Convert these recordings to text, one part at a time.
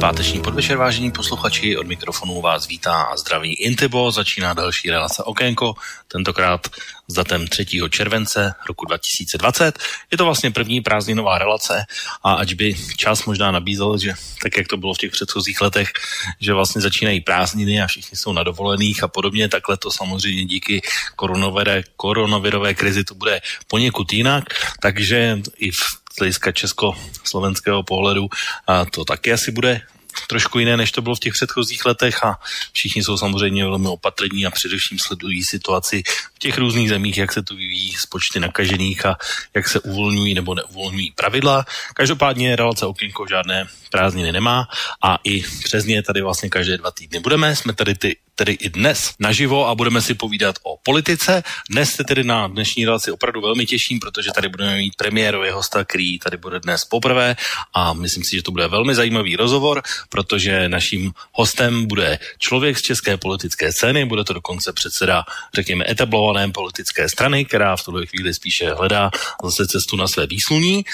Páteční podvečer, vážení posluchači, od mikrofonu vás vítá a zdraví Intibo, začíná další relace Okénko, tentokrát s datem 3. července roku 2020. Je to vlastně první prázdninová relace a ať by čas možná nabízel, že tak, jak to bylo v těch předchozích letech, že vlastně začínají prázdniny a všichni jsou na dovolených a podobně, takhle to samozřejmě díky koronavirové, koronavirové krizi to bude poněkud jinak, takže i v z hlediska česko-slovenského pohledu a to taky asi bude trošku jiné, než to bylo v těch předchozích letech a všichni jsou samozřejmě velmi opatrní a především sledují situaci v těch různých zemích, jak se to vyvíjí s počty nakažených a jak se uvolňují nebo neuvolňují pravidla. Každopádně relace Okénko žádné prázdniny nemá a i přes ně tady vlastně každé dva týdny budeme. Jsme tady ty tedy i dnes naživo a budeme si povídat o politice. Dnes se tedy na dnešní relaci opravdu velmi těším, protože tady budeme mít premiérový hosta, který tady bude dnes poprvé a myslím si, že to bude velmi zajímavý rozhovor, protože naším hostem bude člověk z české politické scény, bude to dokonce předseda, řekněme, etablované politické strany, která v tuhle chvíli spíše hledá zase cestu na své výsluní.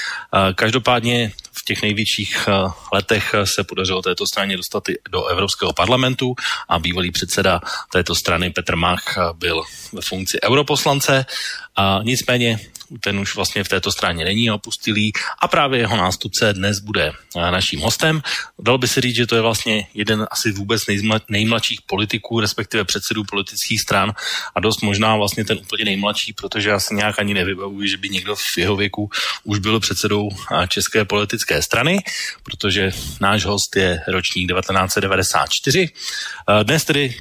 Každopádně v těch největších eh, letech se podařilo této straně dostat do Evropského parlamentu a bývalý předseda této strany Petr Mach byl ve funkci europoslance. A nicméně ten už vlastně v této straně není opustilý a právě jeho nástupce dnes bude eh, naším hostem. Dal by se říct, že to je vlastně jeden asi vůbec nejmladších politiků, respektive předsedů politických stran a dost možná vlastně ten úplně nejmladší, protože já si nějak ani nevybavuji, že by někdo v jeho věku už byl předsedou eh, České politické strany, protože náš host je ročník 1994. Eh, dnes tedy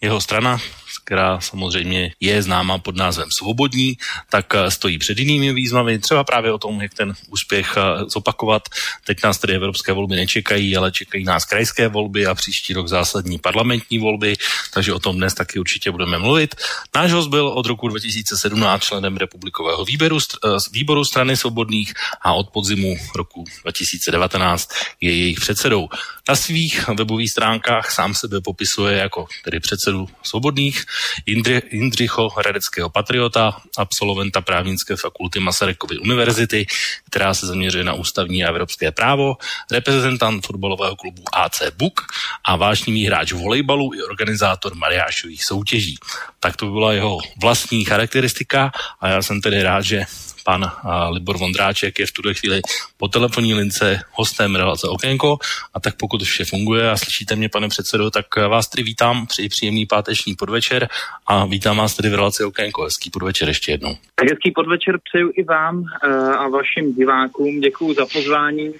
jeho strana která samozřejmě je známa pod názvem Svobodní, tak eh, stojí před jinými výzvami, třeba právě o tom, jak ten úspěch eh, zopakovat. Teď nás tedy evropské volby nečekají, ale čekají nás krajské volby a příští rok zásadní parlamentní volby, takže o tom dnes taky určitě budeme mluvit. Náš host byl od roku 2017 členem republikového výběru, eh, výboru strany svobodných a od podzimu roku 2019 je jejich předsedou. Na svých webových stránkách sám sebe popisuje jako tedy předsedu svobodných, Indri, Jindřicho Hradeckého patriota, absolventa právnické fakulty Masarykovy univerzity, která se zaměřuje na ústavní a evropské právo, reprezentant fotbalového klubu AC Buk a vášnivý hráč volejbalu i organizátor mariášových soutěží. Tak to byla jeho vlastní charakteristika a já jsem tedy rád, že pan Libor Vondráček je v tuto chvíli po telefonní lince hostem relace Okénko a tak pokud vše funguje a slyšíte mě, pane předsedo, tak vás tedy vítám, přeji příjemný páteční podvečer a vítám vás tedy v relaci Okénko. Hezký podvečer ještě jednou. Tak hezký podvečer přeju i vám eh, a vašim divákům. Děkuji za pozvání.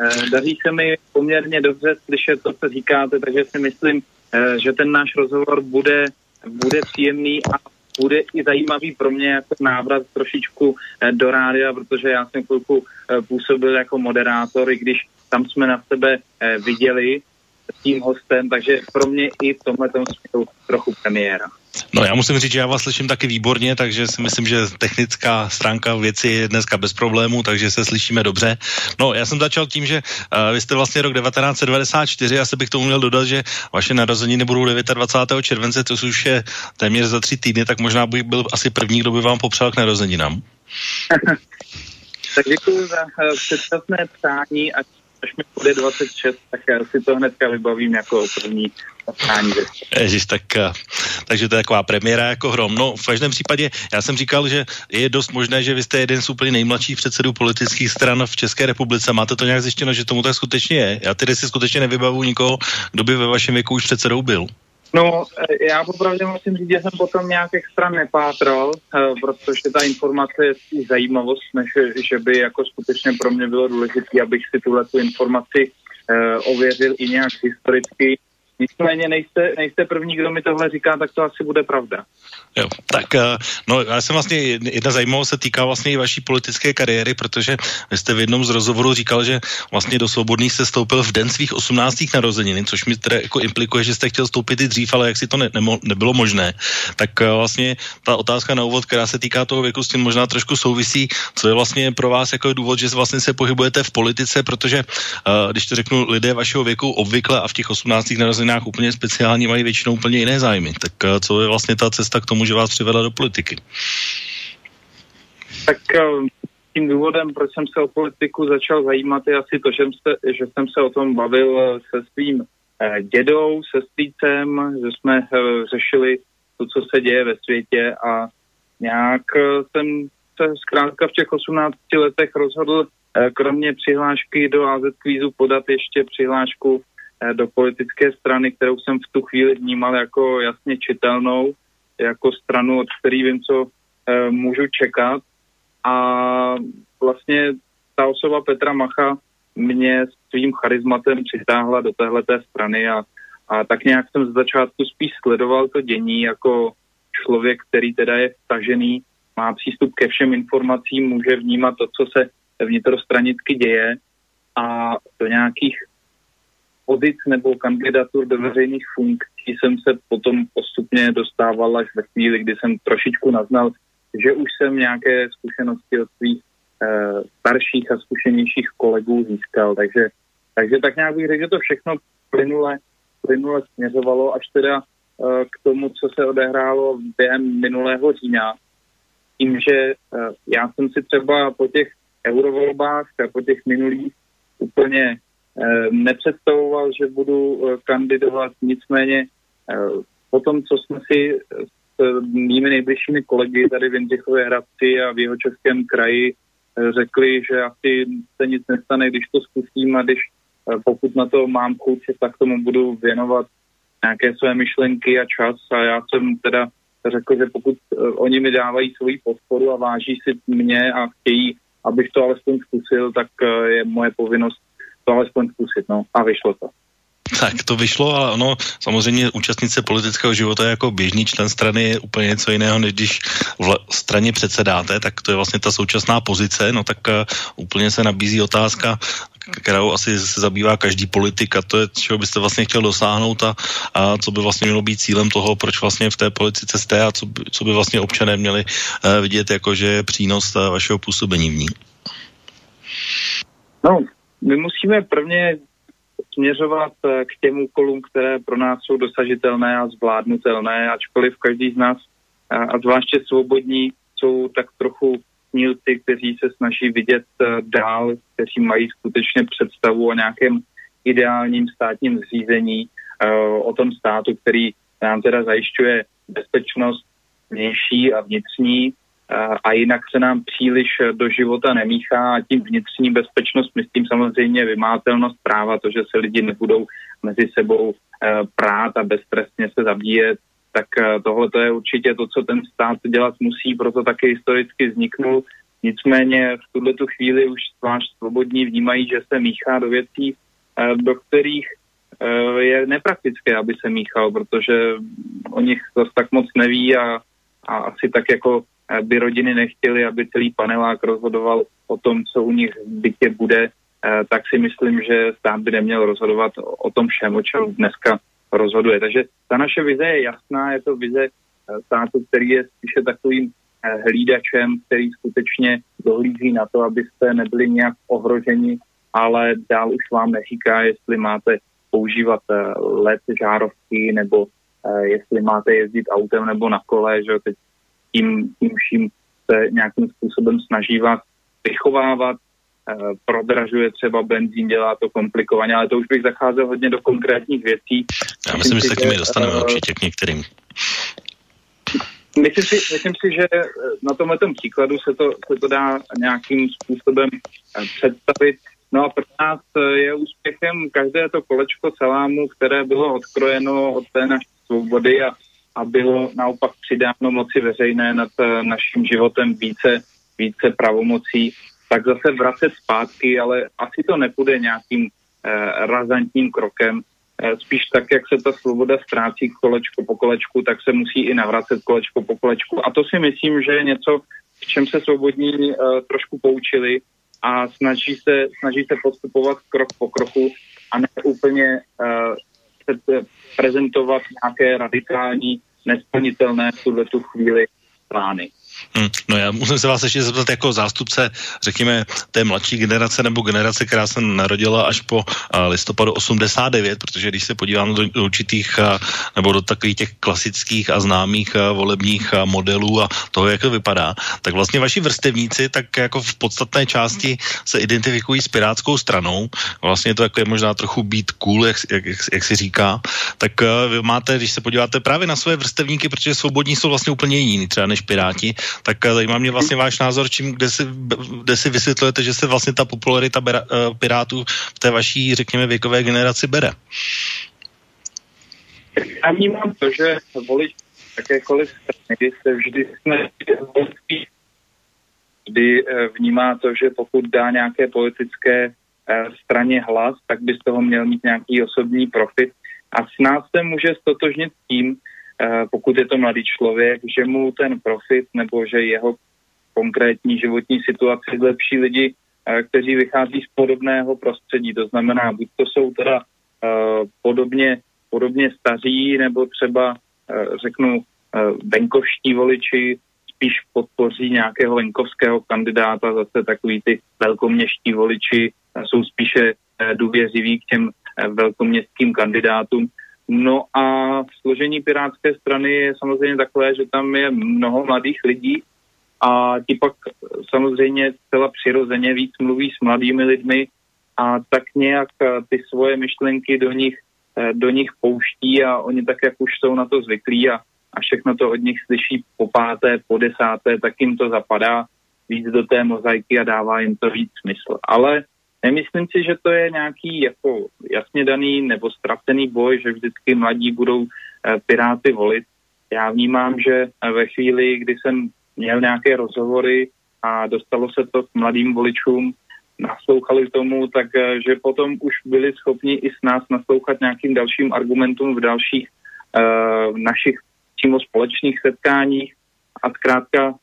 Eh, daří se mi poměrně dobře slyšet, co se říkáte, takže si myslím, eh, že ten náš rozhovor bude, bude příjemný a bude i zajímavý pro mě jako návrat trošičku eh, do rádia, protože já jsem chvilku eh, působil jako moderátor, i když tam jsme na sebe eh, viděli tím hostem, takže pro mě i v tomhle směru trochu premiéra. No já musím říct, že já vás slyším taky výborně, takže si myslím, že technická stránka věci je dneska bez problémů, takže se slyšíme dobře. No já jsem začal tím, že uh, vy jste vlastně rok 1994, já se bych tomu měl dodat, že vaše narozeniny budou 29. července, to už je téměř za tři týdny, tak možná bych byl asi první, kdo by vám popřál k narozeninám. tak děkuji za uh, předčasné přání a až mi bude 26, tak já si to hnedka vybavím jako první Ježiš, tak, eh, takže to je taková premiéra jako hrom. No, v každém případě, já jsem říkal, že je dost možné, že vy jste jeden z úplně nejmladších předsedů politických stran v České republice. Máte to nějak zjištěno, že tomu tak skutečně je? Já tedy si skutečně nevybavu nikoho, kdo by ve vašem věku už předsedou byl. No, eh, já popravdě musím říct, že jsem potom nějak extra nepátral, eh, protože ta informace je spíš zajímavost, než že by jako skutečně pro mě bylo důležité, abych si tuhle tu informaci ověřil i nějak historicky Nicméně nejste, nejste první, kdo mi tohle říká, tak to asi bude pravda. Jo, tak eh, no, já jsem vlastně, jedna zajímavost se týká vlastně i vaší politické kariéry, protože vy jste v jednom z rozhovorů říkal, že vlastně do Svobodných se stoupil v den svých 18. narozenin, což mi teda jako implikuje, že jste chtěl stoupit i dřív, ale jak si to ne, nemo, nebylo možné. Tak eh, vlastně ta otázka na úvod, která se týká toho věku, s tím možná trošku souvisí, co je vlastně pro vás jako důvod, že vlastně se pohybujete v politice, protože uh, když to řeknu, lidé vašeho věku obvykle a v těch 18. narozeninách úplně speciální mají většinou úplně jiné zájmy. Tak uh, co je vlastně ta cesta k tomu, že vás přivedla do politiky? Tak uh, tím důvodem, proč jsem se o politiku začal zajímat, je asi to, že, se, že jsem se o tom bavil se svým dědou, se strýcem, že jsme řešili to, co se děje ve světě a nějak jsem se zkrátka v těch 18 letech rozhodl Eh, kromě přihlášky do AZ kvízu podat ještě přihlášku eh, do politické strany, kterou jsem v tu chvíli vnímal jako jasně čitelnou, jako stranu, od který vím, co eh, můžu čekat. A vlastně ta osoba Petra Macha mě svým charizmatem přitáhla do téhleté strany a, a tak nějak jsem z začátku spíš sledoval to dění jako člověk, který teda je vtažený, má přístup ke všem informacím, může vnímat to, co se vnitrostranicky děje a do nějakých pozic nebo kandidatur do veřejných funkcí jsem se potom postupně dostával až ve chvíli, kdy jsem trošičku naznal, že už jsem nějaké zkušenosti od svých e, starších a zkušenějších kolegů získal. Takže, takže tak nějak bych řekl, že to všechno plynule, plynule směřovalo až teda e, k tomu, co se odehrálo během minulého října. Tím, že e, já jsem si třeba po těch eurovolbách a po těch minulých úplně nepředstavoval, že budu eh, kandidovat, nicméně eh, po tom, co jsme si s mými nejbližšími kolegy tady v Jindřichově Hradci a v jeho českém kraji řekli, že asi se nic nestane, když to zkusím a když pokud na to mám chuť, tak tomu budu věnovat nějaké své myšlenky a čas. A já jsem teda řekl, že pokud oni mi dávají svoji podporu a váží si mě a chtějí abych to alespoň zkusil, tak eh, je moje povinnost to alespoň zkusit, no a vyšlo to. Tak to vyšlo, ale ono samozřejmě účastnice politického života jako běžný člen strany je úplně něco jiného, než když v straně předsedáte, tak to je vlastně ta současná pozice, no tak uh, úplně se nabízí otázka, kterou asi se zabývá každý politik a to je, čeho byste vlastně chtěl dosáhnout a, a co by vlastně mělo být cílem toho, proč vlastně v té politice jste a co by, co by vlastně občané měli uh, vidět jako, že je přínos uh, vašeho působení v ní. No, my musíme prvně směřovat eh, k těm úkolům, které pro nás jsou dosažitelné a zvládnutelné, ačkoliv každý z nás, a zvláště svobodní, jsou tak trochu snílci, kteří se snaží vidět eh, dál, kteří mají skutečně představu o nějakém ideálním státním zřízení, eh, o tom státu, který nám teda zajišťuje bezpečnost vnější a vnitřní, a jinak se nám příliš do života nemíchá a tím vnitřní bezpečnost, myslím samozřejmě vymátelnost práva, to, že se lidi nebudou mezi sebou eh, prát a beztrestně se zabíjet, tak eh, tohle to je určitě to, co ten stát dělat musí, proto taky historicky vzniknul. Nicméně v tuhle tu chvíli už zvlášť svobodní vnímají, že se míchá do věcí, eh, do kterých je nepraktické, aby se míchal, protože o nich zase tak moc neví a, a asi tak jako by rodiny nechtěly, aby celý panelák rozhodoval o tom, co u nich v bytě bude, eh, tak si myslím, že stát by neměl rozhodovat o tom všem, o čem dneska rozhoduje. Takže ta naše vize je jasná, je to vize eh, státu, který je spíše takovým eh, hlídačem, který skutečně dohlíží na to, abyste nebyli nějak ohroženi, ale dál už vám neříká, jestli máte používat LED žárovky nebo jestli máte jezdit autem nebo na kole, že teď tím, tím vším se nějakým způsobem snaží vás vychovávat, eh, prodražuje třeba benzín, dělá to komplikovaně, ale to už bych zacházel hodně do konkrétních věcí. Já myslím, že se k nimi dostaneme uh, určitě k některým. Myslím si, myslím si, že eh, na tomhle příkladu se to, se to dá nějakým způsobem představit. No a pro nás je úspěchem každé to kolečko salámu, které bylo odkrojeno od té naší svobody a a bylo naopak přidáno moci veřejné nad eh, naším životem více, více pravomocí, tak zase vracet zpátky, ale asi to nepůjde nějakým eh, razantním krokem. spíš tak, jak se ta svoboda ztrácí kolečko po kolečku, tak se musí i navracet kolečko po kolečku. A to si myslím, že je něco, v čem se svobodní uh, trošku poučili a snaží se, snaží se postupovat krok po kroku a ne úplně uh, se prezentovat nějaké radikální, nesplnitelné v tuhle tu chvíli plány. Hmm, no já musím se vás ještě zeptat jako zástupce, řekněme, té mladší generace nebo generace, která se narodila až po uh, listopadu 89, protože když se podívám do, do určitých uh, nebo do takových těch klasických a známých uh, volebních uh, modelů a toho, jak to vypadá, tak vlastně vaši vrstevníci tak jako v podstatné části se identifikují s pirátskou stranou. Vlastně to jako je možná trochu být cool, jak, jak, jak, jak si říká. Tak uh, vy máte, když se podíváte právě na své vrstevníky, protože svobodní jsou vlastně úplně jiní třeba než piráti, tak eh, zajímá mě vlastně váš názor, čím, kde si, kde si vysvětlujete, že se vlastně ta popularita bera, uh, Pirátů v té vaší, řekněme, věkové generaci bere. Já vnímám to, že volič jakékoliv strany se vždy vždy eh, vnímá to, že pokud dá nějaké politické straně hlas, tak by z toho měl mít nějaký osobní profit. A s nás se může stotožnit tím, Eh, pokud je to mladý člověk, že mu ten profit nebo že jeho konkrétní životní situaci zlepší lidi, eh, kteří vychází z podobného prostředí. To znamená, buď to jsou teda uh, podobně, podobně staří, nebo třeba, řeknu, venkovští voliči spíš podpoří nějakého venkovského kandidáta, zase takový ty velkoměští voliči jsou spíše důvěřiví k těm velkoměstským kandidátům. No a složení Pirátské strany je samozřejmě takové, že tam je mnoho mladých lidí a ti pak samozřejmě zcela přirozeně víc mluví s mladými lidmi a tak nějak eh, ty svoje myšlenky do nich, eh, do nich pouští a oni tak, jak už jsou na to zvyklí a, a všechno to od nich slyší po páté, po desáté, tak jim to zapadá víc do té mozaiky a dává jim to víc smysl. Ale Nemyslím si, že to je nějaký jako jasně daný nebo stracený boj, že vždycky mladí budou eh, Piráty volit. Já vnímám, že eh, ve chvíli, kdy jsem měl nějaké rozhovory a dostalo se to k mladým voličům, naslouchali tomu, tak eh, potom už byli schopni i s nás naslouchat nějakým dalším argumentům v dalších uh, našich přímo společných setkáních a zkrátka uh,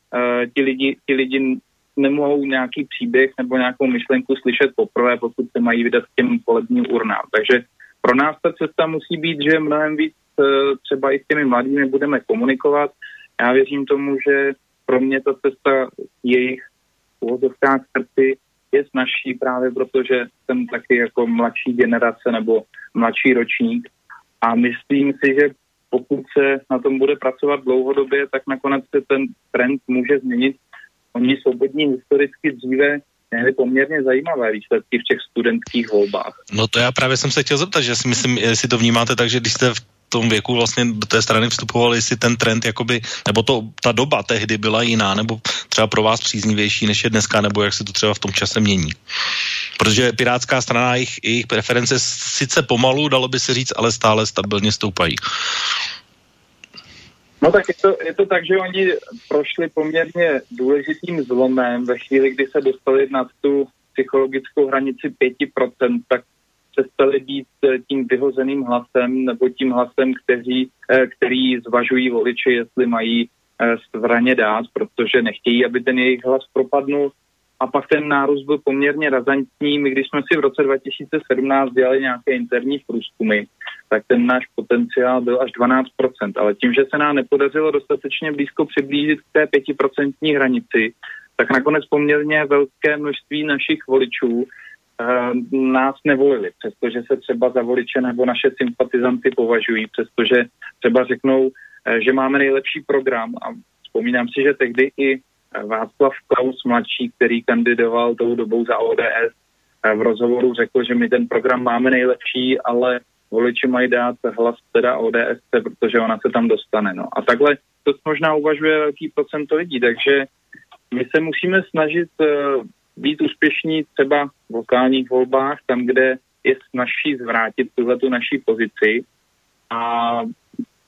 ti, lidi, ti lidi nemohou nějaký příběh nebo nějakou myšlenku slyšet poprvé, pokud se mají vydat k těm volebním urnám. Takže pro nás ta cesta musí být, že mnohem víc e, třeba i s těmi mladými budeme komunikovat. Já věřím tomu, že pro mě ta cesta jejich úvodovkách srdci je snažší právě proto, že jsem taky jako mladší generace nebo mladší ročník a myslím si, že pokud se na tom bude pracovat dlouhodobě, tak nakonec se ten trend může změnit Oni svobodní historicky dříve měli poměrně zajímavé výsledky v těch studentských volbách. No to já právě jsem se chtěl zeptat, že si myslím, jestli to vnímáte tak, že když jste v tom věku vlastně do té strany vstupovali, jestli ten trend, jakoby, nebo to, ta doba tehdy byla jiná, nebo třeba pro vás příznivější, než je dneska, nebo jak se to třeba v tom čase mění. Protože Pirátská strana, jejich, jejich preference sice pomalu, dalo by se říct, ale stále stabilně stoupají. No tak je to, je to tak, že oni prošli poměrně důležitým zlomem. Ve chvíli, kdy se dostali na tu psychologickou hranici 5%, tak přestali být eh, tím vyhozeným hlasem nebo tím hlasem, kteří, eh, který zvažují voliči, jestli mají zbraně eh, dát, protože nechtějí, aby ten jejich hlas propadnul a pak ten nárůst byl poměrně razantní. My, když jsme si v roce 2017 dělali nějaké interní průzkumy, tak ten náš potenciál byl až 12%, ale tím, že se nám nepodařilo dostatečně blízko přiblížit k té 5% hranici, tak nakonec poměrně velké množství našich voličů uh, nás nevolili, přestože se třeba za voliče nebo naše sympatizanty považují, přestože třeba řeknou, uh, že máme nejlepší program. A vzpomínám si, že tehdy i Václav Klaus mladší, který kandidoval tou dobou za ODS, v rozhovoru řekl, že my ten program máme nejlepší, ale voliči mají dát hlas teda ODS, protože ona se tam dostane. No. A takhle to možná uvažuje velký procento lidí, takže my se musíme snažit uh, být úspěšní třeba v lokálních volbách, tam, kde je snažší zvrátit tuhle tu naší pozici a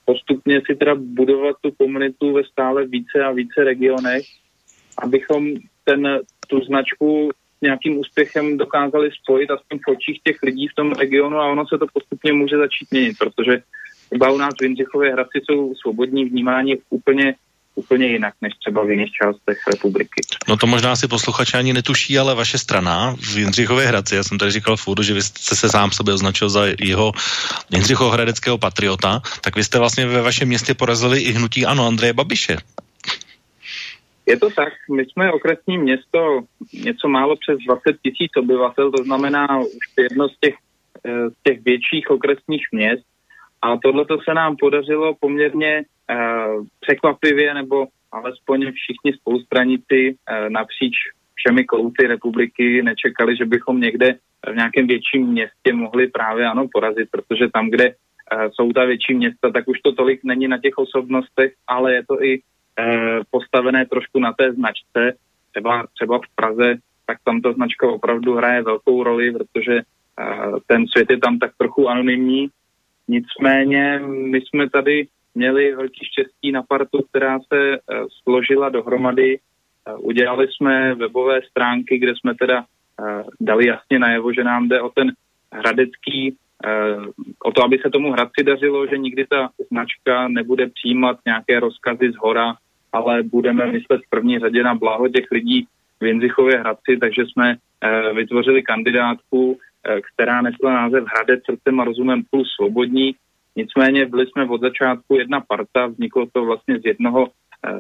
postupně si teda budovat tu komunitu ve stále více a více regionech, abychom ten, tu značku nějakým úspěchem dokázali spojit aspoň v očích těch lidí v tom regionu a ono se to postupně může začít měnit, protože třeba u nás v Jindřichově Hradci jsou svobodní vnímání úplně úplně jinak než třeba v jiných částech republiky. No to možná si posluchači ani netuší, ale vaše strana v Jindřichově Hradci, já jsem tady říkal v že vy jste se sám sebe označil za jeho Jindřichohradeckého patriota, tak vy jste vlastně ve vašem městě porazili i hnutí Ano Andreje Babiše. Je to tak, my jsme okresní město něco málo přes 20 tisíc obyvatel, to znamená už jedno z těch, eh, z těch větších okresních měst. A tohle se nám podařilo poměrně uh, překvapivě, nebo alespoň všichni spolustranici uh, napříč všemi kouty republiky nečekali, že bychom někde v nějakém větším městě mohli právě ano porazit, protože tam, kde jsou ta větší města, tak už to tolik není na těch osobnostech, ale je to i Eh, postavené trošku na té značce. Třeba, třeba v Praze, tak tam ta značka opravdu hraje velkou roli, protože eh, ten svět je tam tak trochu anonymní. Nicméně my jsme tady měli velký štěstí na partu, která se eh, složila dohromady. Udělali jsme webové stránky, kde jsme teda dali jasně najevo, že nám jde o ten hradecký, o to, aby se tomu Hradci dařilo, že nikdy ta značka nebude přijímat nějaké rozkazy z hora, ale budeme myslet v první řadě na blaho těch lidí v Jindřichově Hradci, takže jsme e, vytvořili kandidátku, e, která nesla název Hradec srdcem a rozumem plus svobodní. Nicméně byli jsme od začátku jedna parta, vzniklo to vlastně z jednoho, e,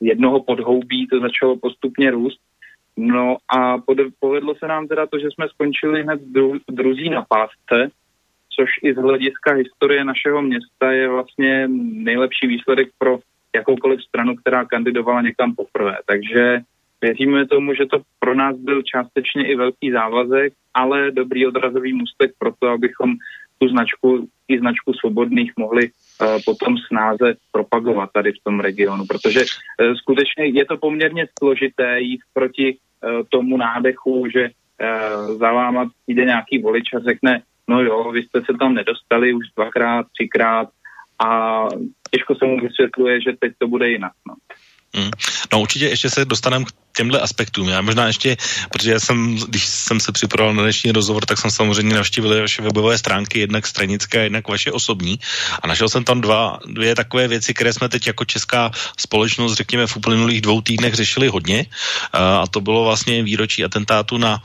jednoho podhoubí, to začalo postupně růst. No a povedlo se nám teda to, že jsme skončili hned dru, druzí na pásce, což i z hlediska historie našeho města je vlastně nejlepší výsledek pro jakoukoliv stranu, která kandidovala někam poprvé. Takže věříme tomu, že to pro nás byl částečně i velký závazek, ale dobrý odrazový můstek pro to, abychom tu značku, i značku svobodných mohli uh, potom snáze propagovat tady v tom regionu, protože uh, skutečně je to poměrně složité jít proti uh, tomu nádechu, že za váma jde nějaký volič a řekne, no jo, vy jste se tam nedostali už dvakrát, třikrát, a těžko se mu vysvětluje, že teď to bude jinak. No. Mm. No určitě ještě se dostaneme k těmhle aspektům. Já možná ještě, protože jsem, když jsem se připravoval na dnešní rozhovor, tak jsem samozřejmě navštívil vaše webové stránky, jednak stranické, jednak vaše osobní. A našel jsem tam dva, dvě takové věci, které jsme teď jako česká společnost, řekněme, v uplynulých dvou týdnech řešili hodně. A to bylo vlastně výročí atentátu na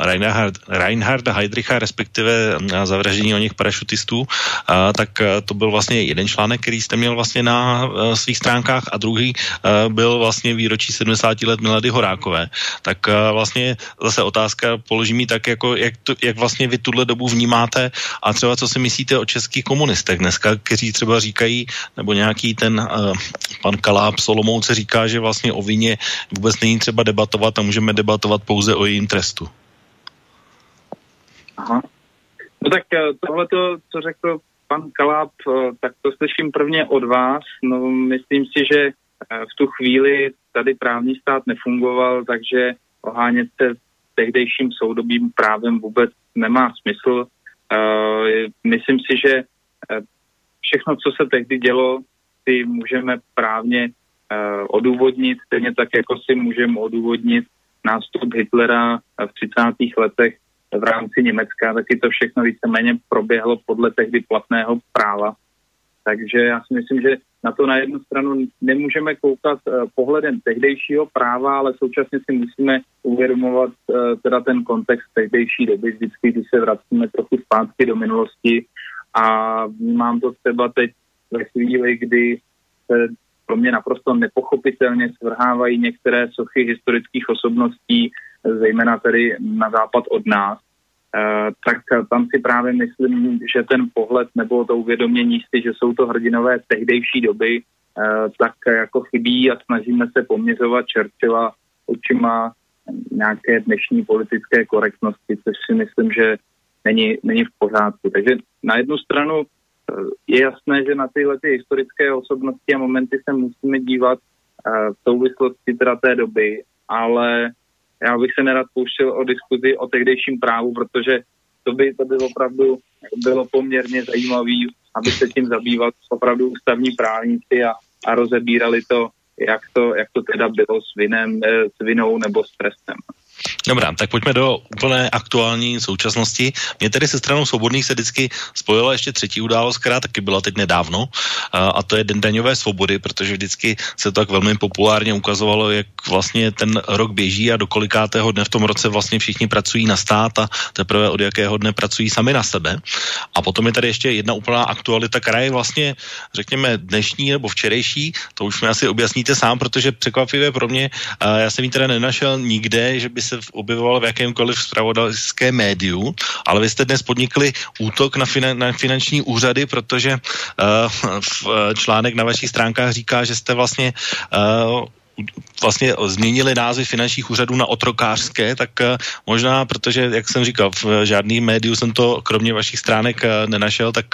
Reinhard, Reinharda Heydricha, respektive na zavraždění o něch parašutistů. Tak to byl vlastně jeden článek, který jste měl vlastně na svých stránkách a druhý byl vlastně výročí 70 let Milady Horákové, tak uh, vlastně zase otázka položím mi tak, jako jak, to, jak vlastně vy tuhle dobu vnímáte a třeba co si myslíte o českých komunistech dneska, kteří třeba říkají, nebo nějaký ten uh, pan Kaláb Solomouce říká, že vlastně o vině vůbec není třeba debatovat a můžeme debatovat pouze o jejím trestu. Aha. No tak eh, tohle, co řekl pan Kaláb, tak to slyším prvně od vás. No, myslím si, že v tu chvíli tady právní stát nefungoval, takže ohánět se tehdejším soudobým právem vůbec nemá smysl. Uh, myslím si, že uh, všechno, co se tehdy dělo, si můžeme právně odůvodnit, stejně tak, jako si můžeme odůvodnit nástup Hitlera v 30. letech v rámci Německa, taky to všechno víceméně proběhlo podle tehdy platného práva. Takže já si myslím, že na to na jednu stranu nemůžeme koukat uh, pohledem tehdejšího práva, ale současně si musíme uvědomovat uh, teda ten kontext tehdejší doby, vždycky, když se vracíme trochu zpátky do minulosti. A vnímám to třeba teď ve chvíli, kdy se pro mě naprosto nepochopitelně svrhávají některé sochy historických osobností, zejména tedy na západ od nás, Eh, tak tam si právě myslím, že ten pohled nebo to uvědomění si, že jsou to hrdinové tehdejší doby, eh, tak jako chybí a snažíme se poměřovat Churchilla očima nějaké dnešní politické korektnosti, což si myslím, že není, není v pořádku. Takže na jednu stranu eh, je jasné, že na tyhle ty historické osobnosti a momenty se musíme dívat v souvislosti teda té doby, ale já bych se nerad pouštěl o diskuzi o tehdejším právu, protože to by, to by opravdu bylo poměrně zajímavé, aby se tím zabýval opravdu ústavní právníci a, a rozebírali to, jak to, jak to teda bylo s, vinem, eh, s vinou nebo s trestem. Dobrá, tak pojďme do úplné aktuální současnosti. Mě tedy se stranou svobodných se vždycky spojila ještě třetí událost, která taky byla teď nedávno, a to je Den daňové svobody, protože vždycky se to tak velmi populárně ukazovalo, jak vlastně ten rok běží a do kolikátého dne v tom roce vlastně všichni pracují na stát a teprve od jakého dne pracují sami na sebe. A potom je tady ještě jedna úplná aktualita, která je vlastně, řekněme, dnešní nebo včerejší, to už mi asi objasníte sám, protože překvapivě pro mě, já jsem ji teda nenašel nikde, že by se objevoval v jakémkoliv spravodajské médiu, ale vy jste dnes podnikli útok na, finan, na finanční úřady, protože uh, v, článek na vašich stránkách říká, že jste vlastně uh, vlastně změnili názvy finančních úřadů na otrokářské, tak možná, protože, jak jsem říkal, v žádný médiu jsem to kromě vašich stránek nenašel, tak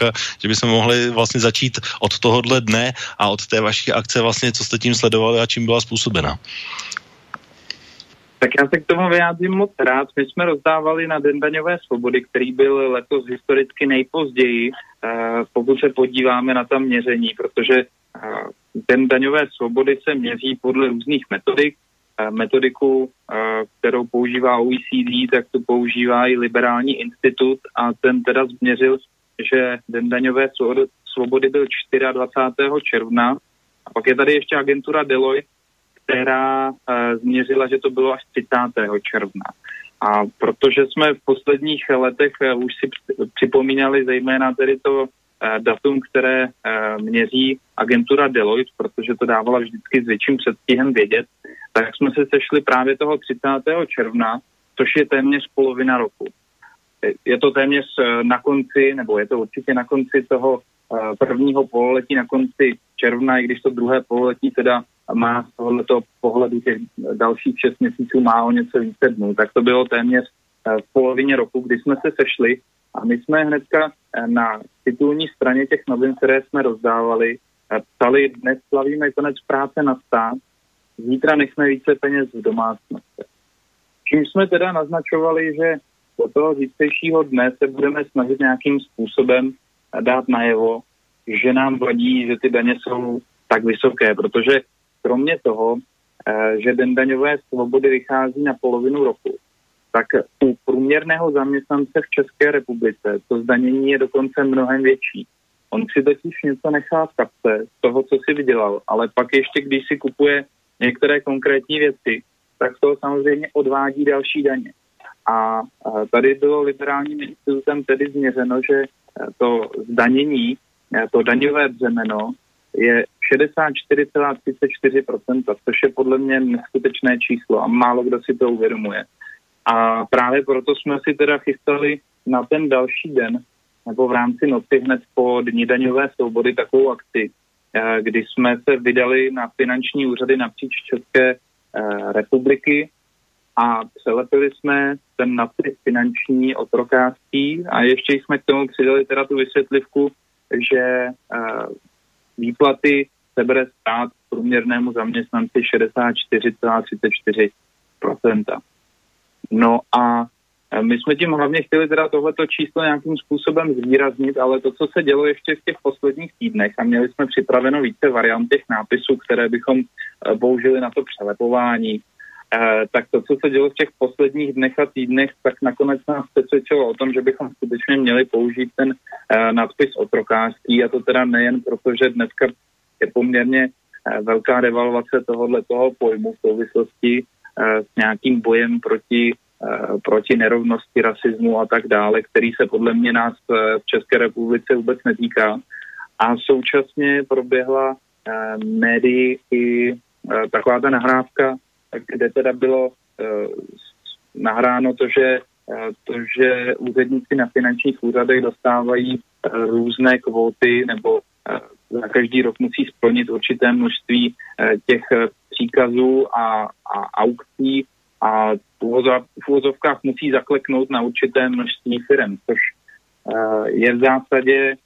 že bychom mohli vlastně začít od tohohle dne a od té vaší akce vlastně, co jste tím sledovali a čím byla způsobena. Tak já se k tomu vyjádřím moc rád. My jsme rozdávali na Den daňové svobody, který byl letos historicky nejpozději, eh, pokud se podíváme na ta měření, protože eh, Den daňové svobody se měří podle různých metodik. Eh, metodiku, kterou používá OECD, tak to používá i Liberální institut a ten teda změřil, že Den daňové svobody byl 24. června. A pak je tady ještě agentura Deloitte, která uh, změřila, že to bylo až 30. června. A protože jsme v posledních letech uh, už si připomínali zejména tedy to uh, datum, které měří agentura Deloitte, protože to dávala vždycky s větším předstihem vědět, tak jsme se sešli právě toho 30. června, což je téměř polovina roku. Je to téměř na konci, nebo je to určitě na konci toho prvního pololetí, na konci června, i když to druhé pololetí teda má z tohoto pohledu těch dalších šest měsíců má o něco více dnů. Tak to bylo téměř eh, v polovině roku, kdy jsme se sešli a my jsme hnedka eh, na titulní straně těch novin, které jsme rozdávali, eh, psali, dnes slavíme konec práce na stát, zítra nechme více peněz v domácnosti. Čím jsme teda naznačovali, že do toho zítřejšího dne se budeme snažit nějakým způsobem dát najevo, že nám vadí, že ty daně jsou tak vysoké, protože kromě toho, eh, že den daňové svobody vychází na polovinu roku, tak u průměrného zaměstnance v České republice to zdanění je dokonce mnohem větší. On si totiž něco nechá v kapse z toho, co si vydělal, ale pak ještě, když si kupuje některé konkrétní věci, tak to samozřejmě odvádí další daně. A tady bylo liberálním institutem tedy změřeno, že to zdanění, to daňové břemeno je 64,34%, což je podle mě neskutečné číslo a málo kdo si to uvědomuje. A právě proto jsme si teda chystali na ten další den, nebo v rámci noci hned po dní daňové svobody takovou akci, eh, kdy jsme se vydali na finanční úřady napříč České eh, republiky a přelepili jsme ten nadpis finanční otrokářský a ještě jsme k tomu přidali teda tu vysvětlivku, že eh, výplaty sebere stát průměrnému zaměstnanci 64,34%. No a e, my jsme tím hlavně chtěli teda tohleto číslo nějakým způsobem zvýraznit, ale to, co se dělo ještě v těch posledních týdnech, a měli jsme připraveno více variant těch nápisů, které bychom e, použili na to přelepování, Eh, tak to, co se dělo v těch posledních dnech a týdnech, tak nakonec nás přesvědčilo o tom, že bychom skutečně měli použít ten eh, nadpis otrokářský a to teda nejen proto, že dneska je poměrně eh, velká devalvace tohohle toho pojmu v souvislosti s nějakým bojem proti, proti nerovnosti, rasismu a tak dále, který se podle mě nás v České republice vůbec netýká. A současně proběhla médii i taková ta nahrávka kde teda bylo eh, nahráno to, že, eh, to, že úředníci na finančních úřadech dostávají eh, různé kvóty nebo za každý rok musí splnit určité množství těch příkazů a, a aukcí a v úvozovkách musí zakleknout na určité množství firm, což je v zásadě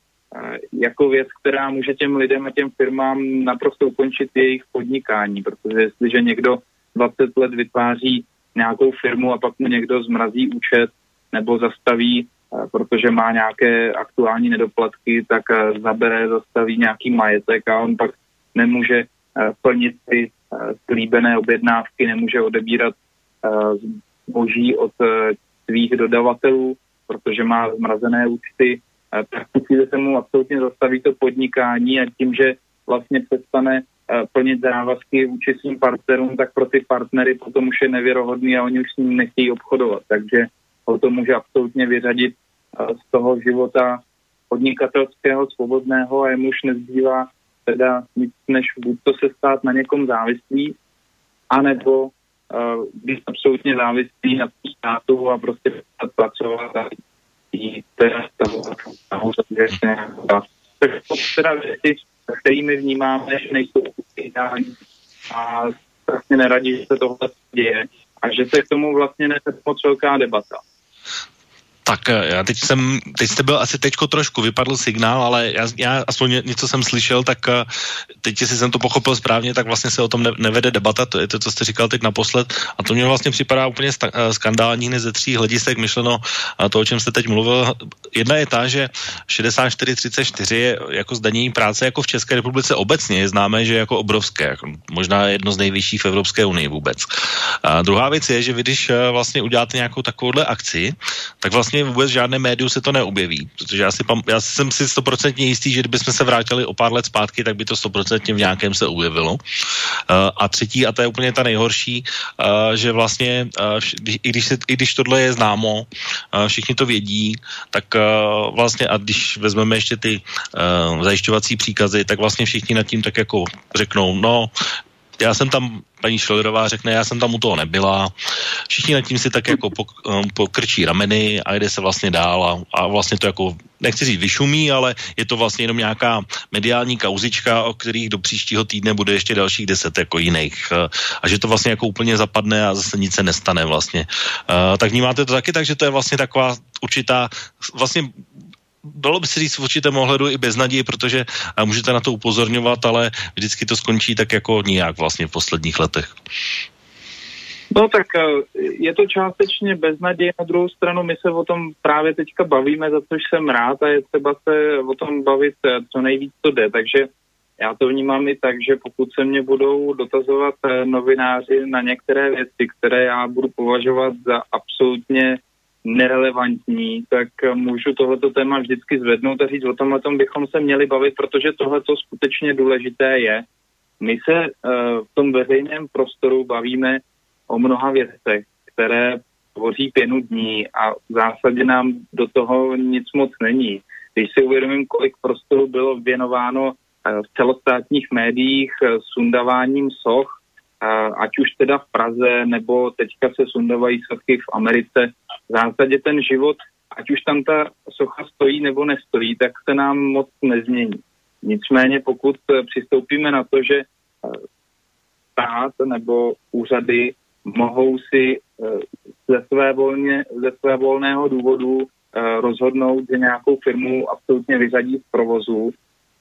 jako věc, která může těm lidem a těm firmám naprosto ukončit jejich podnikání, protože jestliže někdo 20 let vytváří nějakou firmu a pak mu někdo zmrazí účet nebo zastaví, eh, protože má nějaké aktuální nedoplatky, tak eh, zabere, zastaví nějaký majetek a on pak nemůže eh, plnit ty slíbené objednávky, nemůže odebírat boží od svých dodavatelů, protože má zmrazené účty, tak se mu absolutně zastaví to podnikání a tím, že vlastně přestane plnit závazky vůči svým partnerům, tak pro ty partnery potom už je nevěrohodný a oni už s ním nechtějí obchodovat. Takže ho to může absolutně vyřadit z toho života podnikatelského, svobodného a jemu už nezbývá teda nic než buď to se stát na někom závislý, anebo uh, být absolutně závislý na státu a prostě pracovat a jít teda stavovat Takže to teda věci, kterými vnímáme, že nejsou ideální a vlastně neradí, že se tohle děje a že se k tomu vlastně nese moc velká debata. Tak eh, já teď jsem, teď jste byl asi teďko trošku, vypadl signál, ale já, já aspoň něco jsem slyšel, tak eh, teď, jestli jsem to pochopil správně, tak vlastně se o tom nevede debata, to je to, co jste říkal teď naposled a to mě vlastně připadá úplně eh, skandální hned ze tří hledisek myšleno to, o čem jste teď mluvil. Jedna je ta, že 64-34 je jako zdanění práce jako v České republice obecně je známé, že je jako obrovské, jako možná jedno z nejvyšších v Evropské unii vůbec. A druhá věc je, že vy když vlastně uděláte nějakou takovouhle akci, tak vlastně vlastně vůbec žádné médium se to neobjeví, protože já, si, já jsem si stoprocentně jistý, že kdybychom se vrátili o pár let zpátky, tak by to stoprocentně v nějakém se objevilo. Uh, a třetí, a to je úplně ta nejhorší, uh, že vlastně, uh, i, když se, i když tohle je známo, všichni to vědí, tak vlastně, a když vezmeme ještě ty zajišťovací příkazy, tak vlastně všichni nad tím tak jako řeknou, no, já jsem tam, paní Šlerová řekne, já jsem tam u toho nebyla. Všichni nad tím si tak jako um, pokrčí rameny a jde se vlastně dál a, a vlastně to jako, nechci říct vyšumí, ale je to vlastně jenom nějaká mediální kauzička, o kterých do příštího týdne bude ještě dalších deset jako jiných. A že to vlastně jako úplně zapadne a zase nic se nestane vlastně. tak vnímáte to taky tak, že to je vlastně taková určitá vlastně dalo by se říct v určitém ohledu i bez naději, protože můžete na to upozorňovat, ale vždycky to skončí tak jako nijak vlastně v posledních letech. No tak e, je to částečně bez naděje, na druhou stranu my se o tom právě teďka bavíme, za což jsem rád a je třeba se o tom bavit e, co nejvíc to jde, takže já to vnímám i tak, že pokud se mě budou dotazovat e, novináři na některé věci, které já budu považovat za absolutně nerelevantní, tak můžu tohleto téma vždycky zvednout a říct, o tomhle tom bychom se měli bavit, protože tohleto skutečně důležité je. My se uh, v tom veřejném prostoru bavíme o mnoha věcech, které tvoří pěnu dní a v zásadě nám do toho nic moc není. Když si uvědomím, kolik prostoru bylo věnováno v celostátních médiích sundaváním soch, ať už teda v Praze, nebo teďka se sundavají sochy v Americe. V zásadě ten život, ať už tam ta socha stojí nebo nestojí, tak se nám moc nezmění. Nicméně pokud přistoupíme na to, že eh, stát nebo úřady mohou si eh, ze, své volně, ze své volného důvodu eh, rozhodnout, že nějakou firmu absolutně vyřadí z provozu,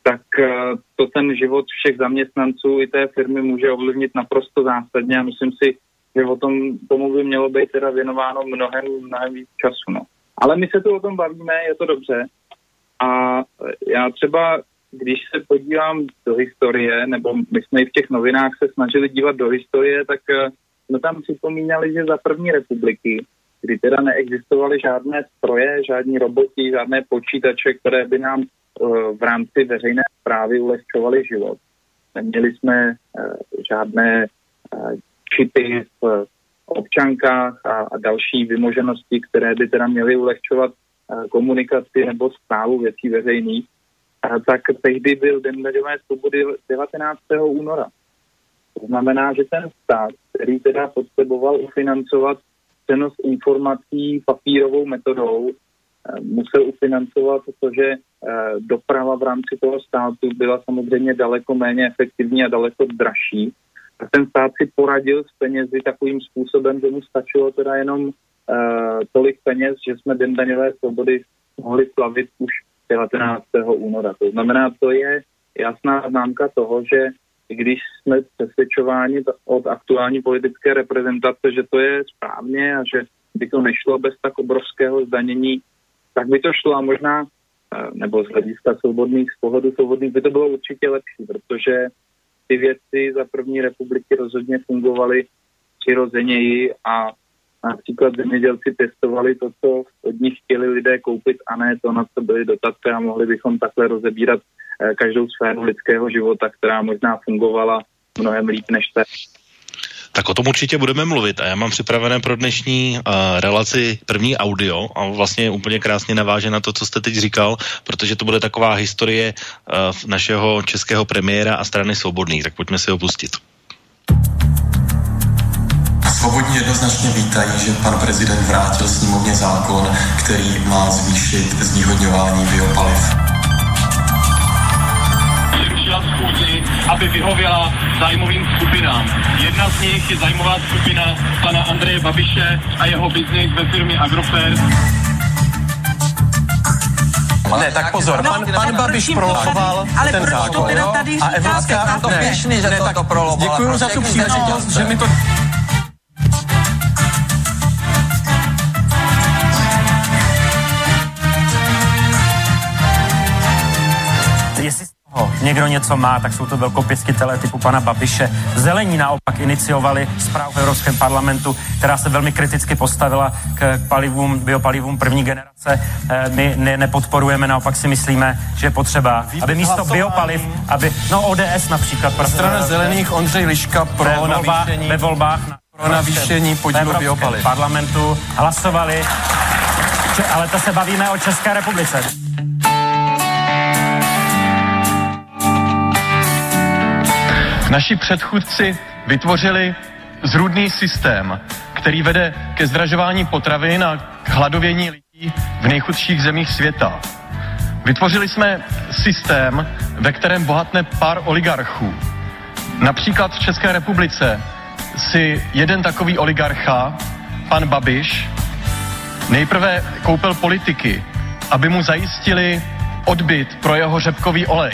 tak eh, to ten život všech zaměstnanců i té firmy může ovlivnit naprosto zásadně a myslím si, že o tom tomu by mělo být teda věnováno mnohem, mnohem víc času. No. Ale my se tu o tom bavíme, je to dobře. A já třeba, když se podívám do historie, nebo my jsme i v těch novinách se snažili dívat do historie, tak eh, jsme tam připomínali, že za první republiky, kdy teda neexistovaly žádné stroje, žádní roboti, žádné počítače, které by nám Eh, v rámci veřejné zprávy ulehčovali život. Neměli jsme eh, žádné čipy v občankách a, a další vymoženosti, které by teda měly ulehčovat komunikaci nebo zprávu věcí veřejných, tak tehdy byl Den daňové svobody 19. února. To znamená, že ten stát, který teda potřeboval ufinancovat přenos informací papírovou metodou, musel ufinancovat to, že eh, doprava v rámci toho státu byla samozřejmě daleko méně efektivní a daleko dražší. A ten stát si poradil s penězi takovým způsobem, že mu stačilo teda jenom uh, tolik peněz, že jsme Den daňové svobody mohli slavit už 19. února. To znamená, to je jasná známka toho, že když jsme přesvědčováni od aktuální politické reprezentace, že to je správně a že by to nešlo bez tak obrovského zdanění tak by to šlo a možná, eh, nebo z hlediska svobodných, z pohledu svobodných by to bylo určitě lepší, protože ty věci za první republiky rozhodně fungovaly přirozeněji a například zemědělci testovali to, co od nich chtěli lidé koupit a ne to, na co byly dotace a mohli bychom takhle rozebírat eh, každou sféru lidského života, která možná fungovala mnohem líp než teď. Tak o tom určitě budeme mluvit. A já mám připravené pro dnešní uh, relaci první audio a vlastně úplně krásně naváže na to, co jste teď říkal, protože to bude taková historie uh, našeho českého premiéra a strany Svobodných, tak pojďme si ho pustit. Svobodní jednoznačně vítají, že pan prezident vrátil sněmovně zákon, který má zvýšit zvýhodňování biopaliv aby vyhověla zájmovým skupinám. Jedna z nich je zájmová skupina pana Andreje Babiše a jeho biznis ve firmě Agrofert. Ne, tak pozor, pan, pan Babiš proloboval ten zákon. A Evropská... To pěšný, že ne, to, to proloboval. Děkuji za tu příležitost, že mi to někdo něco má, tak jsou to velkopěstitele typu pana Babiše. Zelení naopak iniciovali zprávu v Evropském parlamentu, která se velmi kriticky postavila k palivům, biopalivům první generace. Eh, my ne, nepodporujeme, naopak si myslíme, že je potřeba, aby místo biopaliv, aby, no ODS například. Strana zelených Ondřej Liška pro ve volbách, navýšení, ve volbách na, pro navýšení podílu biopaliv. parlamentu hlasovali, ale to se bavíme o České republice. Naši předchůdci vytvořili zrůdný systém, který vede ke zdražování potravin a k hladovění lidí v nejchudších zemích světa. Vytvořili jsme systém, ve kterém bohatne pár oligarchů. Například v České republice si jeden takový oligarcha, pan Babiš, nejprve koupil politiky, aby mu zajistili odbyt pro jeho řepkový olej.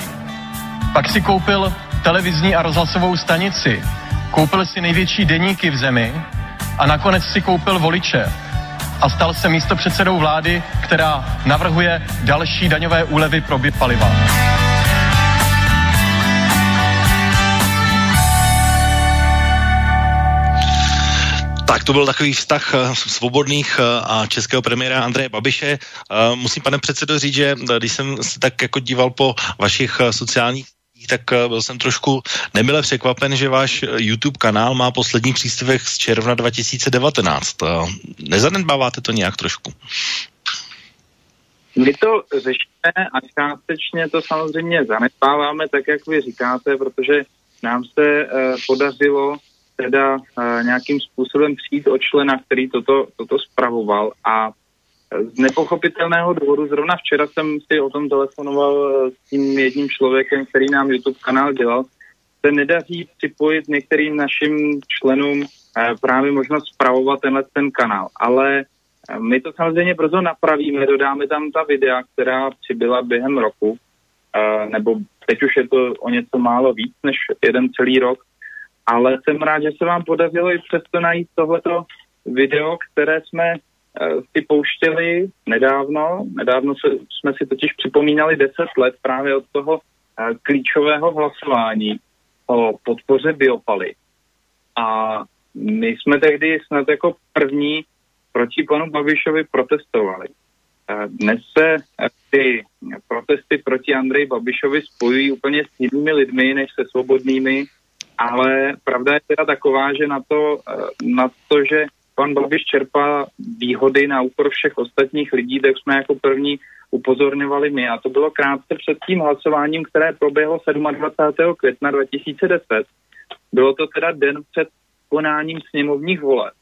Pak si koupil televizní a rozhlasovou stanici, koupil si největší deníky v zemi a nakonec si koupil voliče a stal se místo předsedou vlády, která navrhuje další daňové úlevy pro paliva. Tak to byl takový vztah eh, svobodných eh, a českého premiéra Andreje Babiše. Eh, musím, pane předsedo, říct, že když jsem se tak jako díval po vašich sociálních tak eh, byl jsem trošku nemile překvapen, že váš eh, YouTube kanál má poslední příspěvek z června 2019. Eh, nezanedbáváte to nějak trošku? My to řešíme a částečně to samozřejmě zanedbáváme, tak jak vy říkáte, protože nám se uh, podařilo teda uh, nějakým způsobem přijít o člena, který toto, toto spravoval a z nepochopitelného důvodu, zrovna včera jsem si o tom telefonoval eh, s tím jedním člověkem, který nám YouTube kanál dělal, se nedaří připojit některým našim členům eh, právě možnost zpravovat tenhle ten kanál. Ale eh, my to samozřejmě brzo napravíme, dodáme tam ta videa, která přibyla během roku, nebo teď už je to o něco málo víc než jeden celý rok, ale jsem rád, že se vám podařilo i přesto najít tohleto video, které jsme si pouštěli nedávno. Nedávno se, jsme si totiž připomínali 10 let právě od toho eh, klíčového hlasování o podpoře biopaly. A my jsme tehdy snad jako první proti panu Babišovi protestovali. Eh, dnes se ty protesty proti Andreji Babišovi spojují úplně s jinými lidmi než se svobodnými, ale pravda je teda taková, že na to, na to že pan Babiš čerpá výhody na úkor všech ostatních lidí, tak jsme jako první upozorňovali my. A to bylo krátce před tím hlasováním, které proběhlo 27. května 2010. Bylo to teda den před konáním sněmovních voleb.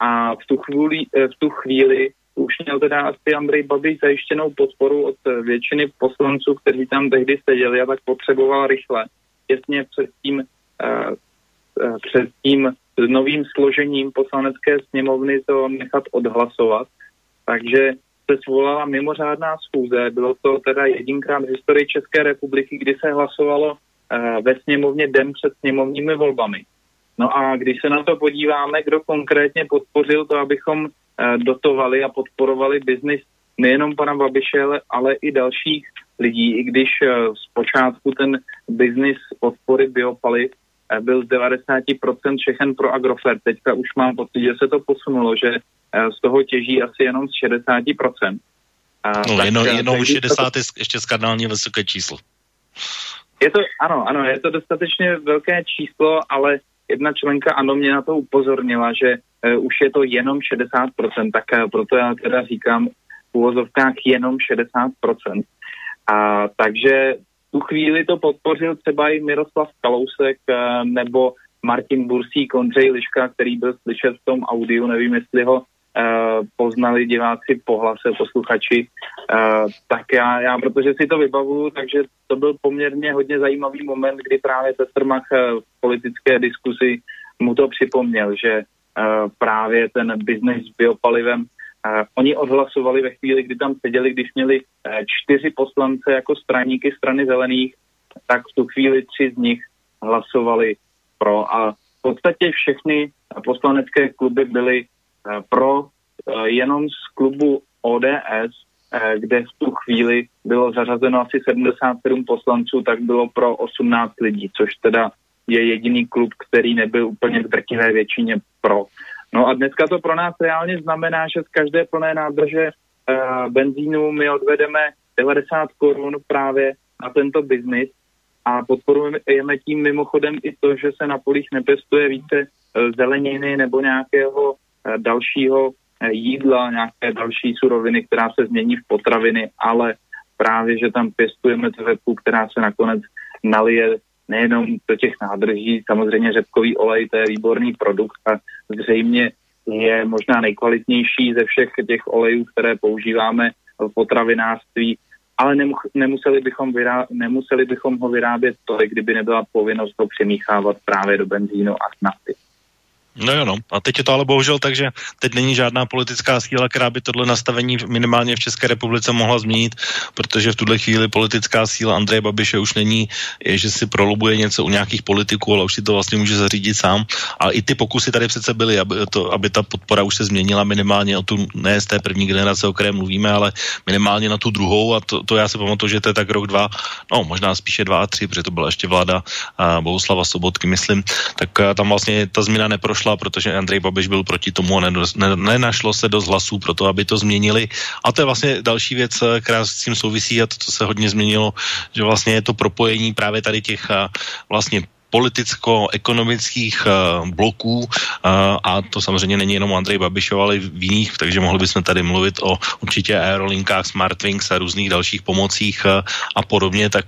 A v tu chvíli, eh, v tu chvíli už měl teda asi Andrej Babiš zajištěnou podporu od většiny poslanců, kteří tam tehdy seděli a tak potřeboval rychle, těsně před tím, uh, před tím s novým složením poslanecké sněmovny to nechat odhlasovat. Takže se svolala mimořádná schůze. Bylo to teda jedinkrát v historii České republiky, kdy se hlasovalo uh, ve sněmovně den před sněmovními volbami. No a když se na to podíváme, kdo konkrétně podpořil to, abychom uh, dotovali a podporovali biznis nejenom pana Babiše, ale, i dalších lidí, i když uh, zpočátku ten biznis podpory biopaliv byl z 90% všechen pro Agrofert. Teďka už mám pocit, že se to posunulo, že eh, z toho těží asi jenom z 60%. No, jenom, jenom 60 to... je ještě skandálně vysoké číslo. Je to, ano, ano, je to dostatečně velké číslo, ale jedna členka ano mě na to upozornila, že uh, už je to jenom 60%, tak uh, proto já teda říkám v úvozovkách jenom 60%. A takže tu chvíli to podpořil třeba i Miroslav Kalousek uh, nebo Martin Bursík, Ondřej Liška, který byl slyšet v tom audiu, nevím, jestli ho Uh, poznali diváci po hlase, posluchači, uh, tak já, já, protože si to vybavuju, takže to byl poměrně hodně zajímavý moment, kdy právě Sestrmach v politické diskusi mu to připomněl, že právě ten biznes s biopalivem oni odhlasovali ve chvíli, kdy tam seděli, když měli uh, čtyři poslance jako straníky strany zelených, tak v tu chvíli tři z nich hlasovali pro a v podstatě všechny poslanecké kluby byly Eh, pro eh, jenom z klubu ODS, eh, kde v tu chvíli bylo zařazeno asi 77 poslanců, tak bylo pro 18 lidí, což teda je jediný klub, který nebyl úplně v drtivé většině pro. No a dneska to pro nás reálně znamená, že z každé plné nádrže uh, benzínu my odvedeme 90 korun právě na tento biznis. A podporujeme tím mimochodem i to, že se na polích nepěstuje více uh, zeleniny nebo nějakého Eh, dalšího eh, jídla, nějaké další suroviny, která se změní v potraviny, ale právě, že tam pěstujeme řepku, která se nakonec nalije nejenom do těch nádrží, samozřejmě řepkový olej, to je výborný produkt a zřejmě je možná nejkvalitnější ze všech těch olejů, které používáme v potravinářství, ale nemuseli bychom, vyrá, nemuseli bychom ho vyrábět tolik, kdyby nebyla povinnost ho přemíchávat právě do benzínu a nafty. No jo, no. A teď je to ale bohužel tak, že teď není žádná politická síla, která by tohle nastavení minimálně v České republice mohla změnit, protože v tuhle chvíli politická síla Andreje Babiše už není, je, že si prolobuje něco u nějakých politiků, ale už si to vlastně může zařídit sám. A i ty pokusy tady přece byly, aby, to, aby ta podpora už se změnila minimálně o tu, ne z té první generace, o které mluvíme, ale minimálně na tu druhou. A to, to já si pamatuju, že to je tak rok, dva, no možná spíše dva a tři, protože to byla ještě vláda a Bohuslava Sobotky, myslím, tak tam vlastně ta změna neprošla neprošla, protože Andrej Babiš byl proti tomu a nenašlo se dost hlasů pro to, aby to změnili. A to je vlastně další věc, eh, která s tím souvisí a to, co se hodně změnilo, že vlastně je to propojení právě tady těch eh, vlastně politicko-ekonomických uh, bloků uh, a to samozřejmě není jenom Andrej Babišov, ale i v jiných, takže mohli bychom tady mluvit o určitě aerolinkách, Smartwings a různých dalších pomocích uh, a podobně, tak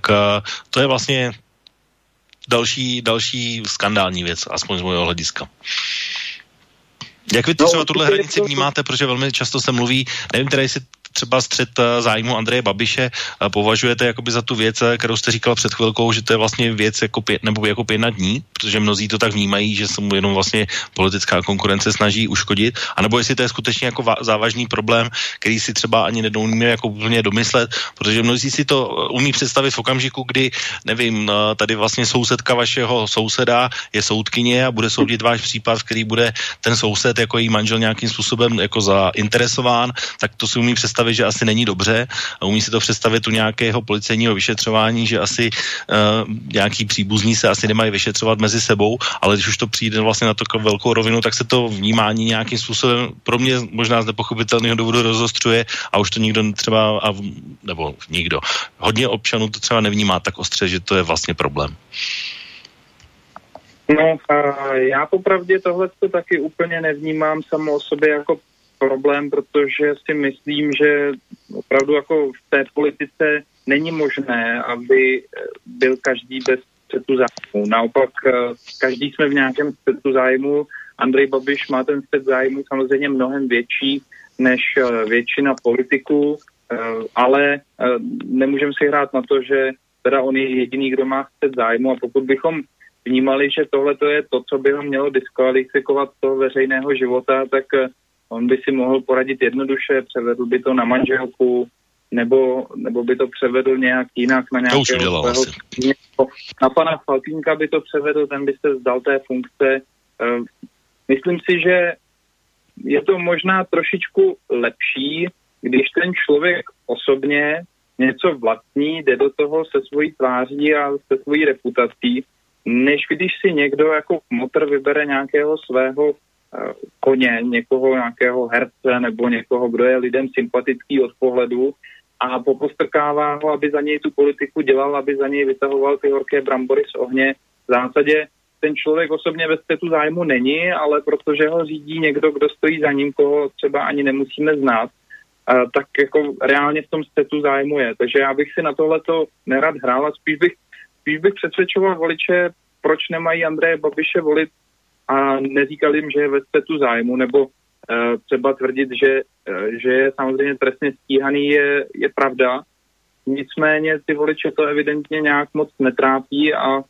to je vlastně další, další skandální věc, aspoň z mého hlediska. Jak vy třeba no, tuhle hranici vnímáte, protože velmi často se mluví, nevím teda, jestli třeba střed eh, zájmu Andreje Babiše eh, považujete jakoby za tu věc, eh, kterou jste říkal před chvilkou, že to je vlastně věc jako pět, nebo jako pět na dní, protože mnozí to tak vnímají, že se mu jenom vlastně politická konkurence snaží uškodit, anebo jestli to je skutečně jako závažný problém, který si třeba ani nedoumíme jako úplně domyslet, protože mnozí si to umí představit v okamžiku, kdy, nevím, tady vlastně sousedka vašeho souseda je soudkyně a bude soudit váš případ, který bude ten soused jako její manžel nějakým způsobem jako zainteresován, tak to si umí představit představit, že asi není dobře a umí si to představit u nějakého policejního vyšetřování, že asi uh, nějaký příbuzní se asi nemají vyšetřovat mezi sebou, ale když už to přijde vlastně na to velkou rovinu, tak se to vnímání nějakým způsobem pro mě možná z nepochopitelného důvodu rozostřuje a už to nikdo třeba, a, nebo nikdo, hodně občanů to třeba nevnímá tak ostře, že to je vlastně problém. No, já popravdě tohle to taky úplně nevnímám samo o sobě jako problém, protože si myslím, že opravdu jako v té politice není možné, aby byl každý bez střetu zájmu. Naopak eh, každý jsme v nějakém střetu zájmu. Andrej Babiš má ten střet zájmu samozřejmě mnohem větší než eh, většina politiků, eh, ale nemůžeme si hrát na to, že teda on je jediný, kdo má střet zájmu a pokud bychom vnímali, že tohle je to, co by ho mělo diskvalifikovat toho veřejného života, tak On by si mohl poradit jednoduše, převedl by to na manželku, nebo, nebo by to převedl nějak jinak na nějakého svého Na pana Faltínka by to převedl, ten by se zdal té funkce. Ehm, myslím si, že je to možná trošičku lepší, když ten člověk osobně něco vlastní, jde do toho se svojí tváří a se svojí reputací, než když si někdo jako motr vybere nějakého svého koně, někoho, nějakého herce nebo někoho, kdo je lidem sympatický od pohledu a popostrkává ho, aby za něj tu politiku dělal, aby za něj vytahoval ty horké brambory z ohně. V zásadě ten člověk osobně ve střetu zájmu není, ale protože ho řídí někdo, kdo stojí za ním, koho třeba ani nemusíme znát, tak jako reálně v tom střetu zájmu je. Takže já bych si na tohleto nerad hrál a spíš bych, spíš bych přesvědčoval voliče, proč nemají Andreje Babiše volit a neříkal jim, že je ve střetu zájmu, nebo uh, třeba tvrdit, že, uh, že je samozřejmě trestně stíhaný, je, je pravda. Nicméně ty voliče to evidentně nějak moc netrápí a,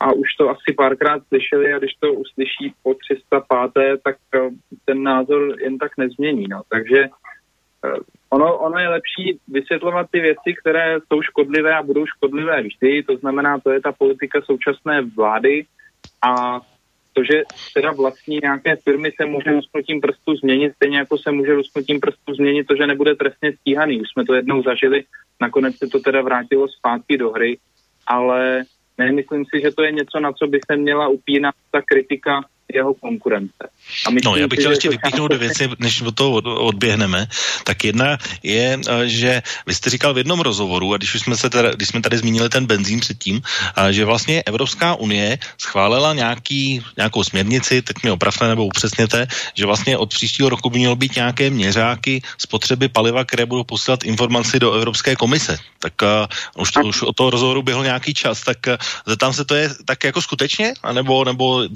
a už to asi párkrát slyšeli a když to uslyší po 305. tak uh, ten názor jen tak nezmění. No. Takže ono, ono je lepší vysvětlovat ty věci, které jsou škodlivé a budou škodlivé vždy. To znamená, to je ta politika současné vlády a to, že teda vlastní nějaké firmy se může lusknutím prstu změnit, stejně jako se může lusknutím prstu změnit to, že nebude trestně stíhaný. Už jsme to jednou zažili, nakonec se to teda vrátilo zpátky do hry, ale nemyslím si, že to je něco, na co by se měla upínat ta kritika jeho konkurence. A no, já bych chtěl ještě vypíchnout dvě věci, než od toho odběhneme. Tak jedna je, eh, že vy jste říkal v jednom rozhovoru, a když už jsme, se tady, když jsme tady zmínili ten benzín předtím, eh, že vlastně Evropská unie schválila nějaký, nějakou směrnici, teď mi opravte nebo upřesněte, že vlastně od příštího roku by mělo být nějaké měřáky spotřeby paliva, které budou posílat informaci do Evropské komise. Tak uh, už, to, už od toho rozhovoru běhl nějaký čas, tak uh, zeptám se, to je tak jako skutečně? A nebo, nebo,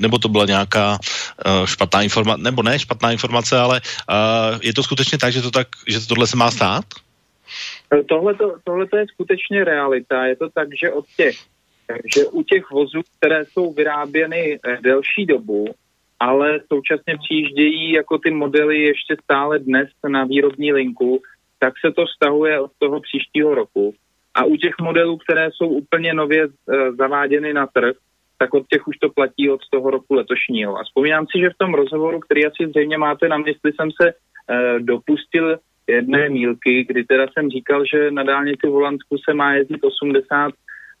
nebo to byla nějaká uh, špatná informace, nebo ne špatná informace, ale uh, je to skutečně tak, že to tak, že to tohle se má stát? Tohle je skutečně realita. Je to tak, že od těch, že u těch vozů, které jsou vyráběny eh, delší dobu, ale současně přijíždějí jako ty modely ještě stále dnes na výrobní linku, tak se to stahuje od toho příštího roku. A u těch modelů, které jsou úplně nově zaváděny na trh, tak od těch už to platí od toho roku letošního. A vzpomínám si, že v tom rozhovoru, který asi zřejmě máte na mysli, jsem se e, dopustil jedné mílky, kdy teda jsem říkal, že na dálnici v Holandsku se má jezdit 80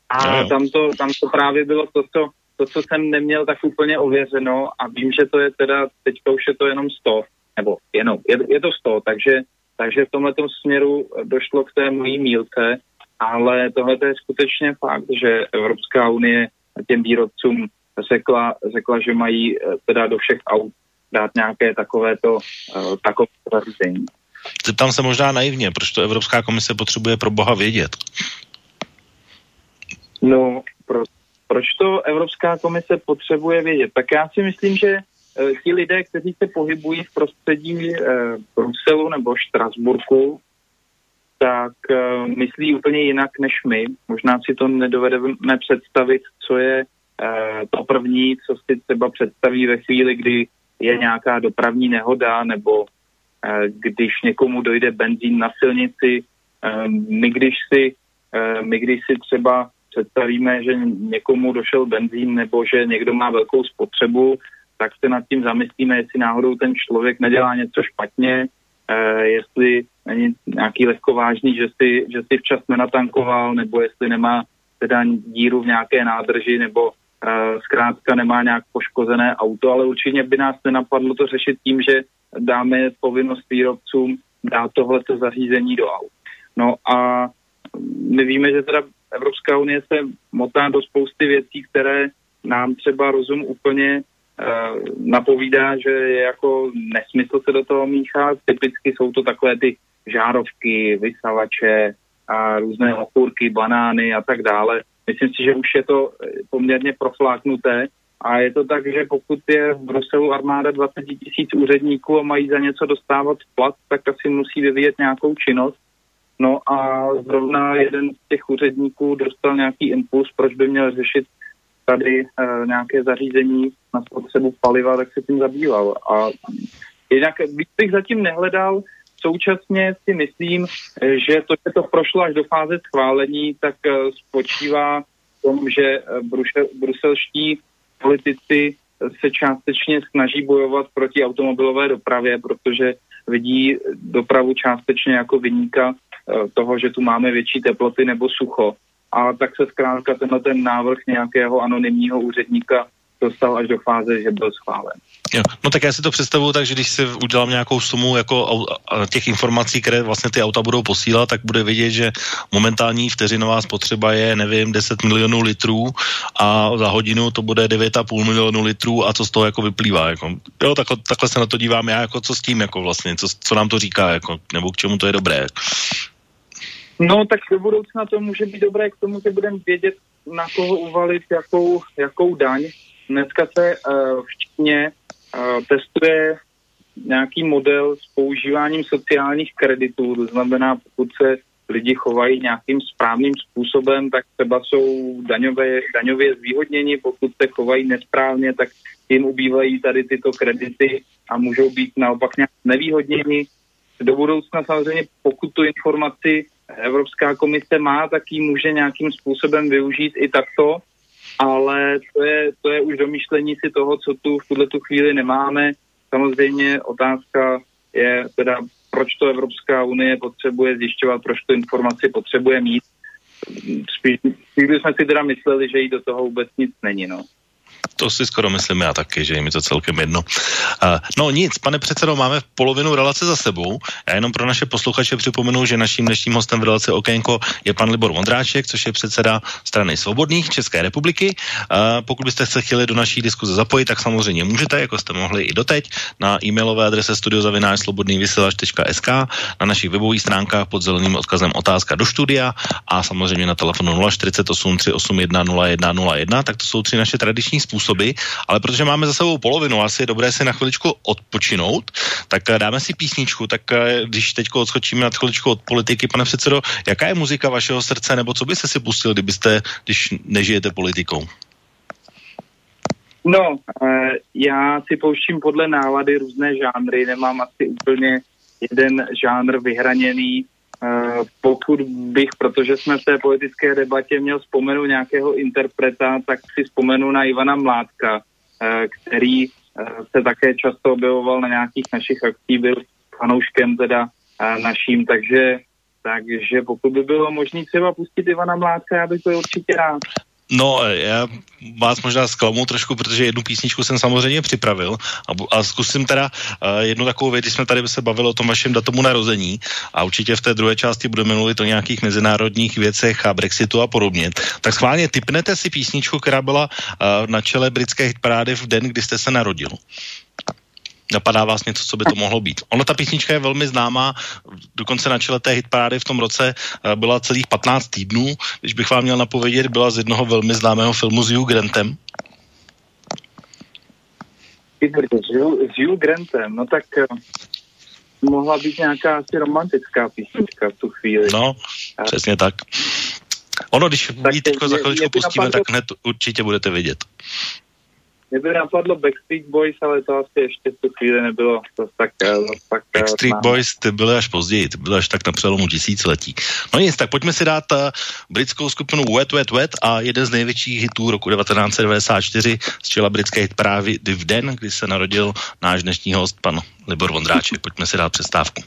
a no. tam, to, tam to právě bylo to, co, to, co jsem neměl tak úplně ověřeno a vím, že to je teda, teďka už je to jenom 100, nebo jenom, je, je to 100, takže, takže v tomhle směru došlo k té mojí mílce, ale tohle je skutečně fakt, že Evropská unie těm výrobcům řekla, řekla, že mají eh, teda do všech aut dát nějaké takovéto, uh, takové zařízení. Zeptám se možná naivně, proč to Evropská komise potřebuje pro boha vědět? No, pro, proč to Evropská komise potřebuje vědět? Tak já si myslím, že uh, ti lidé, kteří se pohybují v prostředí Bruselu nebo Štrasburku, tak uh, myslí úplně jinak než my. Možná si to nedovedeme představit, co je uh, to první, co si třeba představí ve chvíli, kdy je nějaká dopravní nehoda nebo uh, když někomu dojde benzín na silnici. Uh, my, když si, uh, my když si třeba představíme, že někomu došel benzín nebo že někdo má velkou spotřebu, tak se nad tím zamyslíme, jestli náhodou ten člověk nedělá něco špatně, jestli není nějaký lehkovážný, že si, že si včas nenatankoval, nebo jestli nemá teda díru v nějaké nádrži, nebo uh, zkrátka nemá nějak poškozené auto, ale určitě by nás nenapadlo to řešit tím, že dáme povinnost výrobcům dát tohleto zařízení do aut. No a my víme, že teda Evropská unie se motá do spousty věcí, které nám třeba rozum úplně uh, napovídá, že je jako nesmysl se do toho míchat. Typicky jsou to takové ty žárovky, vysavače a různé okurky, banány a tak dále. Myslím si, že už je to eh, poměrně profláknuté a je to tak, že pokud je v Bruselu armáda 20 tisíc úředníků a mají za něco dostávat plat, tak asi musí vyvíjet nějakou činnost. No a zrovna jeden z těch úředníků dostal nějaký impuls, proč by měl řešit tady e, nějaké zařízení na spotřebu paliva, tak se tím zabýval. A jinak bych zatím nehledal současně si myslím, že to, že to prošlo až do fáze schválení, tak eh, spočívá v tom, že eh, bruselští politici se částečně snaží bojovat proti automobilové dopravě, protože vidí dopravu částečně jako vyníka eh, toho, že tu máme větší teploty nebo sucho. a tak se zkrátka tenhle ten návrh nějakého anonymního úředníka dostal až do fáze, že byl schválen. Jo. No tak já si to představuju tak, že když si udělám nějakou sumu jako těch informací, které vlastně ty auta budou posílat, tak bude vidět, že momentální vteřinová spotřeba je, nevím, 10 milionů litrů a za hodinu to bude 9,5 milionů litrů a co z toho jako vyplývá. Jako, jo, takhle, takhle se na to dívám já, jako co s tím, jako vlastně, co, co nám to říká, jako, nebo k čemu to je dobré. No tak do budoucna to může být dobré k tomu, že budeme vědět, na koho uvalit jakou, jakou daň. Dneska se uh, v Číně testuje nějaký model s používáním sociálních kreditů, to znamená, pokud se lidi chovají nějakým správným způsobem, tak třeba jsou daňové, daňově zvýhodněni, pokud se chovají nesprávně, tak jim ubývají tady tyto kredity a můžou být naopak nějak nevýhodněni. Do budoucna samozřejmě, pokud tu informaci Evropská komise má, tak ji může nějakým způsobem využít i takto, ale to je, to je už domýšlení si toho, co tu v tuhle tu chvíli nemáme. Samozřejmě otázka je teda, proč to Evropská unie potřebuje zjišťovat, proč tu informaci potřebuje mít. Spíš, spíš bychom si teda mysleli, že jí do toho vůbec nic není. No. To si skoro myslím já taky, že je mi to celkem jedno. Uh, no nic, pane předsedo, máme polovinu relace za sebou. Já jenom pro naše posluchače připomenu, že naším dnešním hostem v relaci Okénko je pan Libor Vondráček, což je předseda strany Svobodných České republiky. Uh, pokud byste se chtěli do naší diskuze zapojit, tak samozřejmě můžete, jako jste mohli i doteď, na e-mailové adrese studiozavináčslobodnývysílač.sk, na našich webových stránkách pod zeleným odkazem otázka do studia a samozřejmě na telefonu 048 381 0101, tak to jsou tři naše tradiční způsoby způsoby, ale protože máme za sebou polovinu, asi je dobré si na chviličku odpočinout, tak eh, dáme si písničku, tak eh, když teď odskočíme na chviličku od politiky, pane předsedo, jaká je muzika vašeho srdce, nebo co byste si pustil, kdybyste, když nežijete politikou? No, eh, já si pouštím podle nálady různé žánry, nemám asi úplně jeden žánr vyhraněný. Eh, pokud bych, protože jsme v té politické debatě měl vzpomenout nějakého interpreta, tak si vzpomenu na Ivana Mládka, eh, který eh, se také často objevoval na nějakých našich akcích, byl fanouškem teda naším, takže takže pokud by bylo možné třeba pustit Ivana Mládka, já bych to určitě rád. No, já vás možná zklamu trošku, protože jednu písničku jsem samozřejmě připravil a, a zkusím teda uh, jednu takovou věc, když jsme tady se bavili o tom vašem datumu narození a určitě v té druhé části budeme mluvit o nějakých mezinárodních věcech a Brexitu a podobně. Tak schválně typnete si písničku, která byla uh, na čele britské hitparády v den, kdy jste se narodil. Napadá vás něco, co by to mohlo být? Ono, ta písnička je velmi známá, dokonce na čele té hitparády v tom roce eh, byla celých 15 týdnů. Když bych vám měl napovědět, byla z jednoho velmi známého filmu s Hugh Grantem. S Hugh Grantem, no tak eh, mohla být nějaká asi romantická písnička v tu chvíli. No, přesně tak. Ono, když tak teď za chviličku pustíme, napadlo... tak hned určitě budete vidět. Mě by napadlo Backstreet Boys, ale to asi ještě v tu chvíli nebylo to tak, to tak Backstreet Boys, ty byly až později, ty byly až tak na přelomu tisíciletí. No nic, tak pojďme si dát uh, britskou skupinu Wet Wet Wet a jeden z největších hitů roku 1994 z čela britské hitprávy v den, kdy se narodil náš dnešní host, pan Libor Vondráček. Pojďme si dát přestávku.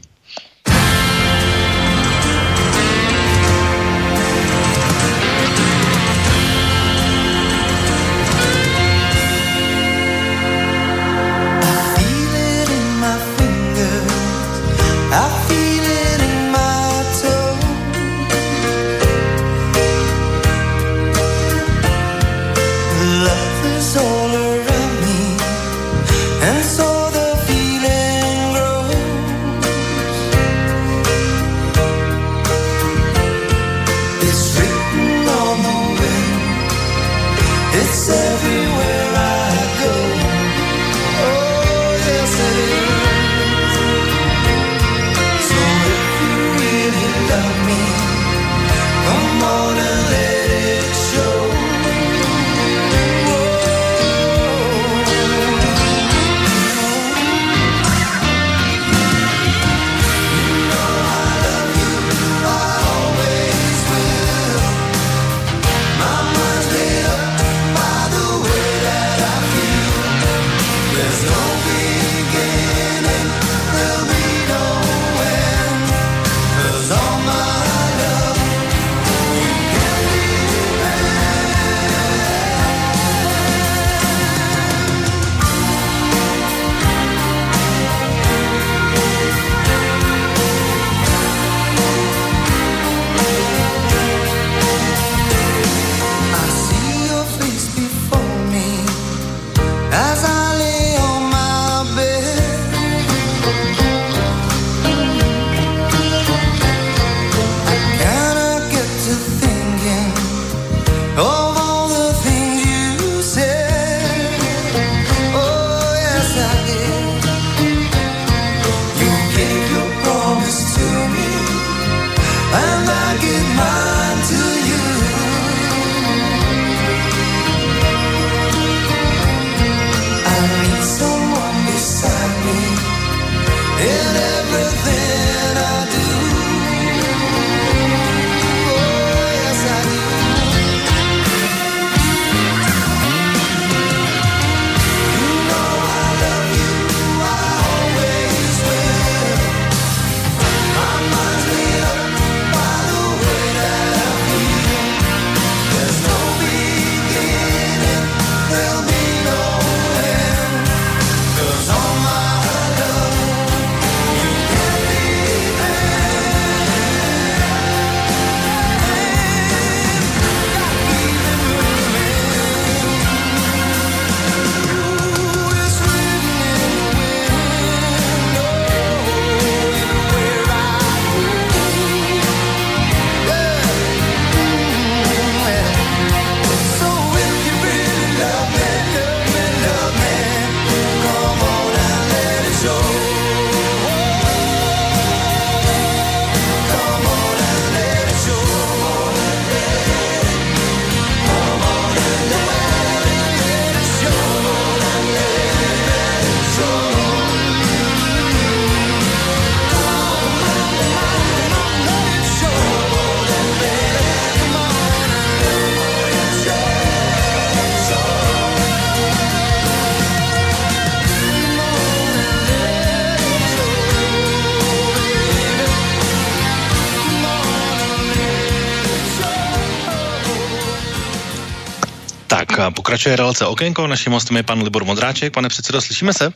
Pokračuje relace Okénko, naším hostem je pan Libor Modráček. Pane předsedo, slyšíme se?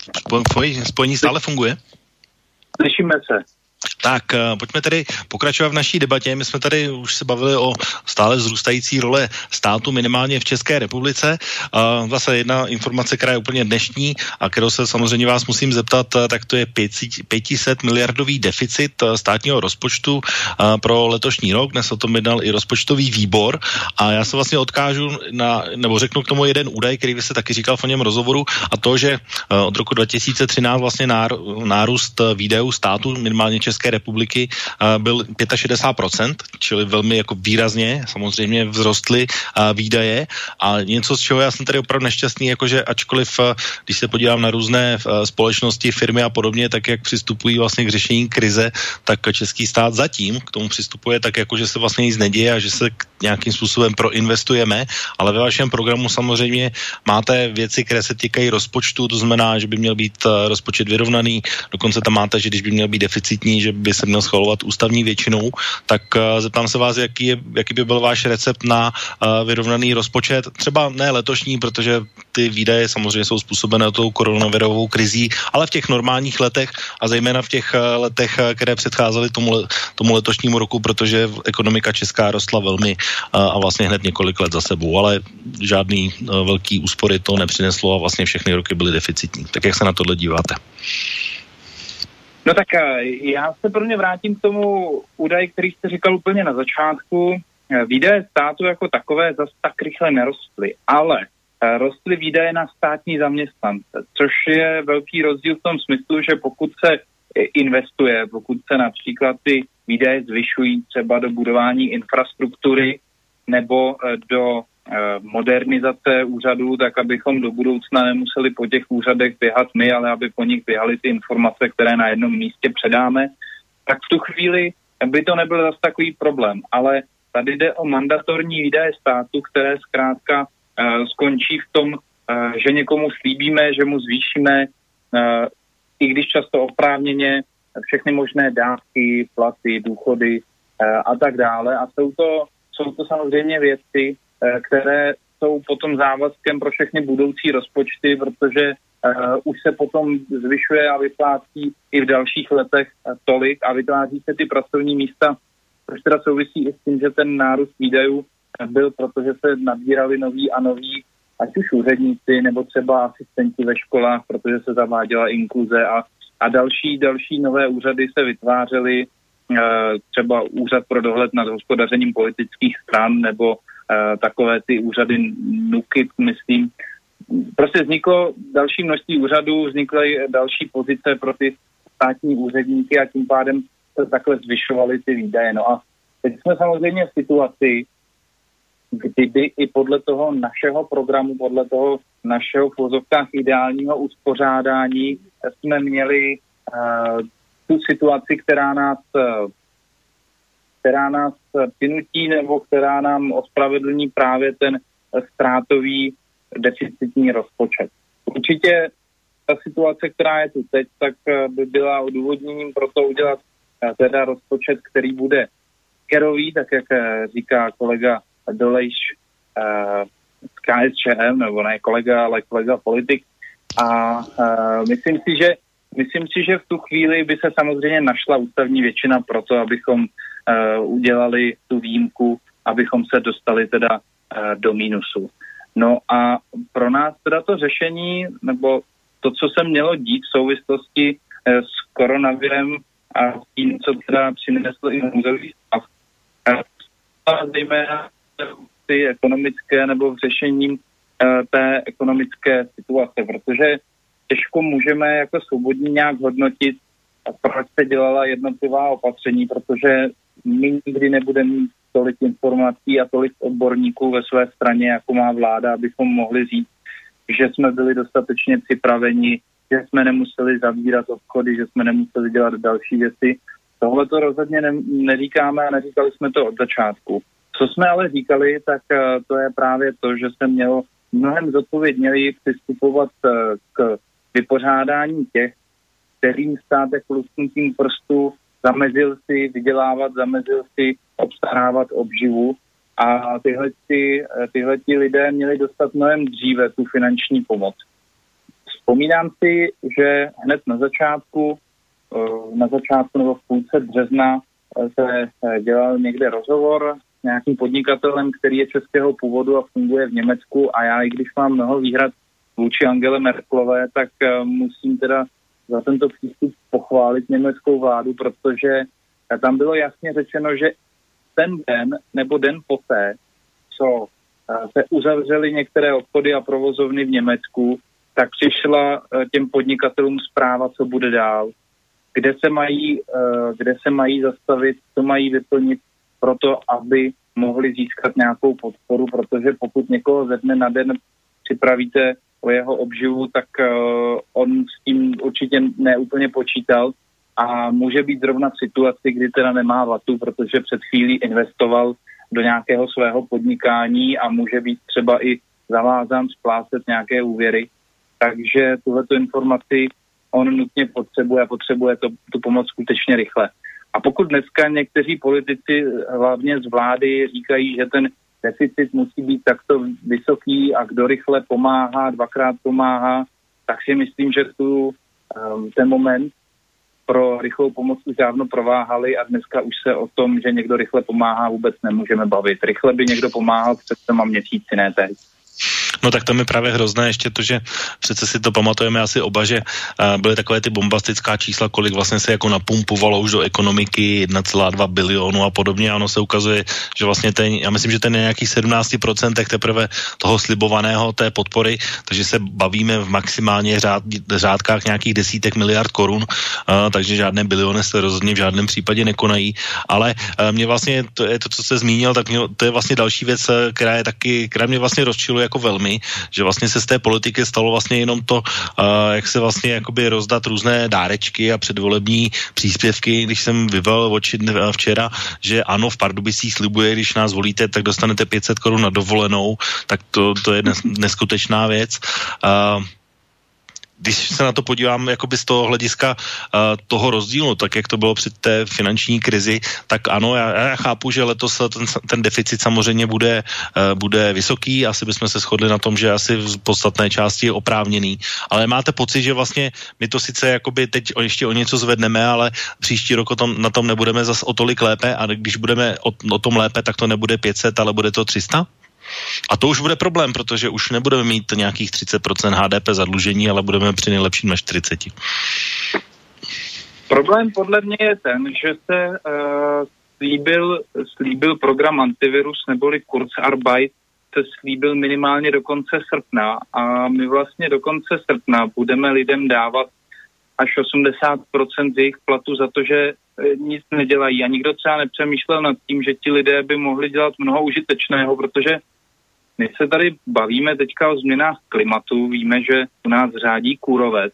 Spojení stále funguje? Slyšíme se. Tak uh, pojďme tedy pokračovat v naší debatě. My jsme tady už se bavili o stále vzrůstající role státu minimálně v České republice. Uh, zase jedna informace, která je úplně dnešní a kterou se samozřejmě vás musím zeptat, uh, tak to je 500 miliardový deficit státního rozpočtu pro letošní rok. Dnes o tom jednal i rozpočtový výbor a já se vlastně odkážu na, nebo řeknu k tomu jeden údaj, který vy se taky říkal v něm rozhovoru a to, že od roku 2013 vlastně nár, nárůst výdajů státu minimálně České republiky byl 65%, čili velmi jako výrazně samozřejmě vzrostly výdaje. A něco, z čeho já jsem tady opravdu nešťastný, jakože ačkoliv, když se podívám na různé společnosti, firmy a podobně, tak jak přistupují vlastně k řešení krize, tak český stát zatím k tomu přistupuje tak jako, že se vlastně nic neděje a že se nějakým způsobem proinvestujeme, ale ve vašem programu samozřejmě máte věci, které se týkají rozpočtu, to znamená, že by měl být rozpočet vyrovnaný, dokonce tam máte, že když by měl být deficitní, že by se měl schvalovat ústavní většinou, tak uh, zeptám se vás, jaký, je, jaký by byl váš recept na uh, vyrovnaný rozpočet, třeba ne letošní, protože ty výdaje samozřejmě jsou způsobené tou koronavirovou krizí, ale v těch normálních letech a zejména v těch uh, letech, které předcházely tomu, tomu letošnímu roku, protože ekonomika česká rostla velmi a vlastně hned několik let za sebou, ale žádný velký úspory to nepřineslo a vlastně všechny roky byly deficitní. Tak jak se na tohle díváte? No tak eh, já se pro mě vrátím k tomu údaji, který jste říkal úplně na začátku. Eh, výdaje státu jako takové zase tak rychle nerostly, ale eh, rostly výdaje na státní zaměstnance, což je velký rozdíl v tom smyslu, že pokud se investuje, pokud se například ty výdaje zvyšují třeba do budování infrastruktury nebo do modernizace úřadů, tak abychom do budoucna nemuseli po těch úřadech běhat my, ale aby po nich běhaly ty informace, které na jednom místě předáme, tak v tu chvíli by to nebyl zase takový problém. Ale tady jde o mandatorní výdaje státu, které zkrátka uh, skončí v tom, uh, že někomu slíbíme, že mu zvýšíme, uh, i když často oprávněně, všechny možné dávky, platy, důchody uh, a tak dále. A jsou to, jsou to samozřejmě věci, Eh, které jsou potom závazkem pro všechny budoucí rozpočty, protože uh, už se potom zvyšuje a vyplácí i v dalších letech uh, tolik a vytváří se ty pracovní místa, což teda souvisí i s tím, že ten nárůst výdajů byl, protože se nabírali noví a noví, ať už úředníci nebo třeba asistenti ve školách, protože se zaváděla inkluze a, a další, další nové úřady se vytvářely, uh, třeba úřad pro dohled nad hospodařením politických stran nebo Eh, takové ty úřady NUKIP, myslím. Prostě vzniklo další množství úřadů, vznikly další pozice pro ty státní úředníky a tím pádem se takhle zvyšovaly ty výdaje. No a teď jsme samozřejmě v situaci, kdyby i podle toho našeho programu, podle toho našeho v pozovkách ideálního uspořádání jsme měli uh, tu situaci, která nás uh, která nás vynutí nebo která nám ospravedlní právě ten ztrátový deficitní rozpočet. Určitě ta situace, která je tu teď, tak eh, by byla odůvodněním pro to udělat eh, teda rozpočet, který bude kerový, tak jak eh, říká kolega Dolejš z KSČM, nebo ne kolega, ale kolega politik. A myslím si, že Myslím si, že v tu chvíli by se samozřejmě našla ústavní většina pro to, abychom udělali tu výjimku, abychom se dostali teda uh, do mínusu. No a pro nás teda to řešení, nebo to, co se mělo dít v souvislosti uh, s koronavirem a tím, co teda přinesl i nouzový stav, zejména ty ekonomické nebo v řešení té ekonomické situace, protože těžko můžeme jako svobodně nějak hodnotit, proč se dělala jednotlivá opatření, protože my nikdy nebudeme mít tolik informací a tolik odborníků ve své straně, jako má vláda, abychom mohli říct, že jsme byli dostatečně připraveni, že jsme nemuseli zavírat obchody, že jsme nemuseli dělat další věci. Tohle to rozhodně ne, neříkáme a neříkali jsme to od začátku. Co jsme ale říkali, tak uh, to je právě to, že se mělo mnohem zodpovědněji přistupovat uh, k vypořádání těch, kterým stát jako lusknutím prstu zamezil si vydělávat, zamezil si obstarávat obživu a tyhle, ty, tyhle ty lidé měli dostat mnohem dříve tu finanční pomoc. Vzpomínám si, že hned na začátku, eh, na začátku nebo v půlce března eh, se eh, dělal někde rozhovor s nějakým podnikatelem, který je českého původu a funguje v Německu a já, i když mám mnoho výhrad vůči Angele Merklové, tak musím teda za tento přístup pochválit německou vládu, protože tam bylo jasně řečeno, že ten den nebo den poté, co se uzavřely některé obchody a provozovny v Německu, tak přišla eh, těm podnikatelům zpráva, co bude dál, kde se mají, eh, kde se mají zastavit, co mají vyplnit pro to, aby mohli získat nějakou podporu, protože pokud někoho ze dne na den připravíte o jeho obživu, tak uh, on s tím určitě neúplně počítal a může být zrovna v situaci, kdy teda nemá vatu, protože před chvílí investoval do nějakého svého podnikání a může být třeba i zavázán splácet nějaké úvěry takže tuhle informaci on nutně potřebuje a potřebuje to, tu pomoc skutečně rychle. A pokud dneska někteří politici, hlavně z vlády, říkají, že ten deficit musí být takto vysoký a kdo rychle pomáhá, dvakrát pomáhá, tak si myslím, že tu um, ten moment pro rychlou pomoc už dávno prováhali a dneska už se o tom, že někdo rychle pomáhá, vůbec nemůžeme bavit. Rychle by někdo pomáhal před těma měsíci, ne teď. No tak to mi právě hrozné ještě to, že přece si to pamatujeme asi oba, že uh, byly takové ty bombastická čísla, kolik vlastně se jako napumpovalo už do ekonomiky 1,2 bilionu a podobně. A ono se ukazuje, že vlastně ten, já myslím, že ten je nějakých 17% teprve toho slibovaného té podpory, takže se bavíme v maximálně řád, řádkách nějakých desítek miliard korun, uh, takže žádné biliony se rozhodně v žádném případě nekonají. Ale uh, mě vlastně, to je to, co se zmínil, tak mě, to je vlastně další věc, která je taky, která mě vlastně rozčiluje jako velmi velmi, že vlastně se z té politiky stalo vlastně jenom to, uh, jak se vlastně jakoby rozdat různé dárečky a předvolební příspěvky, když jsem vyvel oči včera, že ano, v Pardubicích slibuje, když nás volíte, tak dostanete 500 korun na dovolenou, tak to, to je neskutečná věc. Uh, když se na to podívám jakoby z toho hlediska uh, toho rozdílu, tak jak to bylo při té finanční krizi, tak ano, já, já chápu, že letos ten, ten deficit samozřejmě bude, uh, bude vysoký, asi bychom se shodli na tom, že asi v podstatné části je oprávněný, ale máte pocit, že vlastně my to sice jakoby teď ještě o něco zvedneme, ale příští rok o tom, na tom nebudeme zas o tolik lépe a když budeme o, o tom lépe, tak to nebude 500, ale bude to 300? A to už bude problém, protože už nebudeme mít nějakých 30% HDP zadlužení, ale budeme při nejlepším na 40. Problém podle mě je ten, že se uh, slíbil, slíbil program antivirus neboli Kurzarbeit se slíbil minimálně do konce srpna a my vlastně do konce srpna budeme lidem dávat až 80% z jejich platu za to, že eh, nic nedělají. A nikdo třeba nepřemýšlel nad tím, že ti lidé by mohli dělat mnoho užitečného, protože my se tady bavíme teďka o změnách klimatu, víme, že u nás řádí kůrovec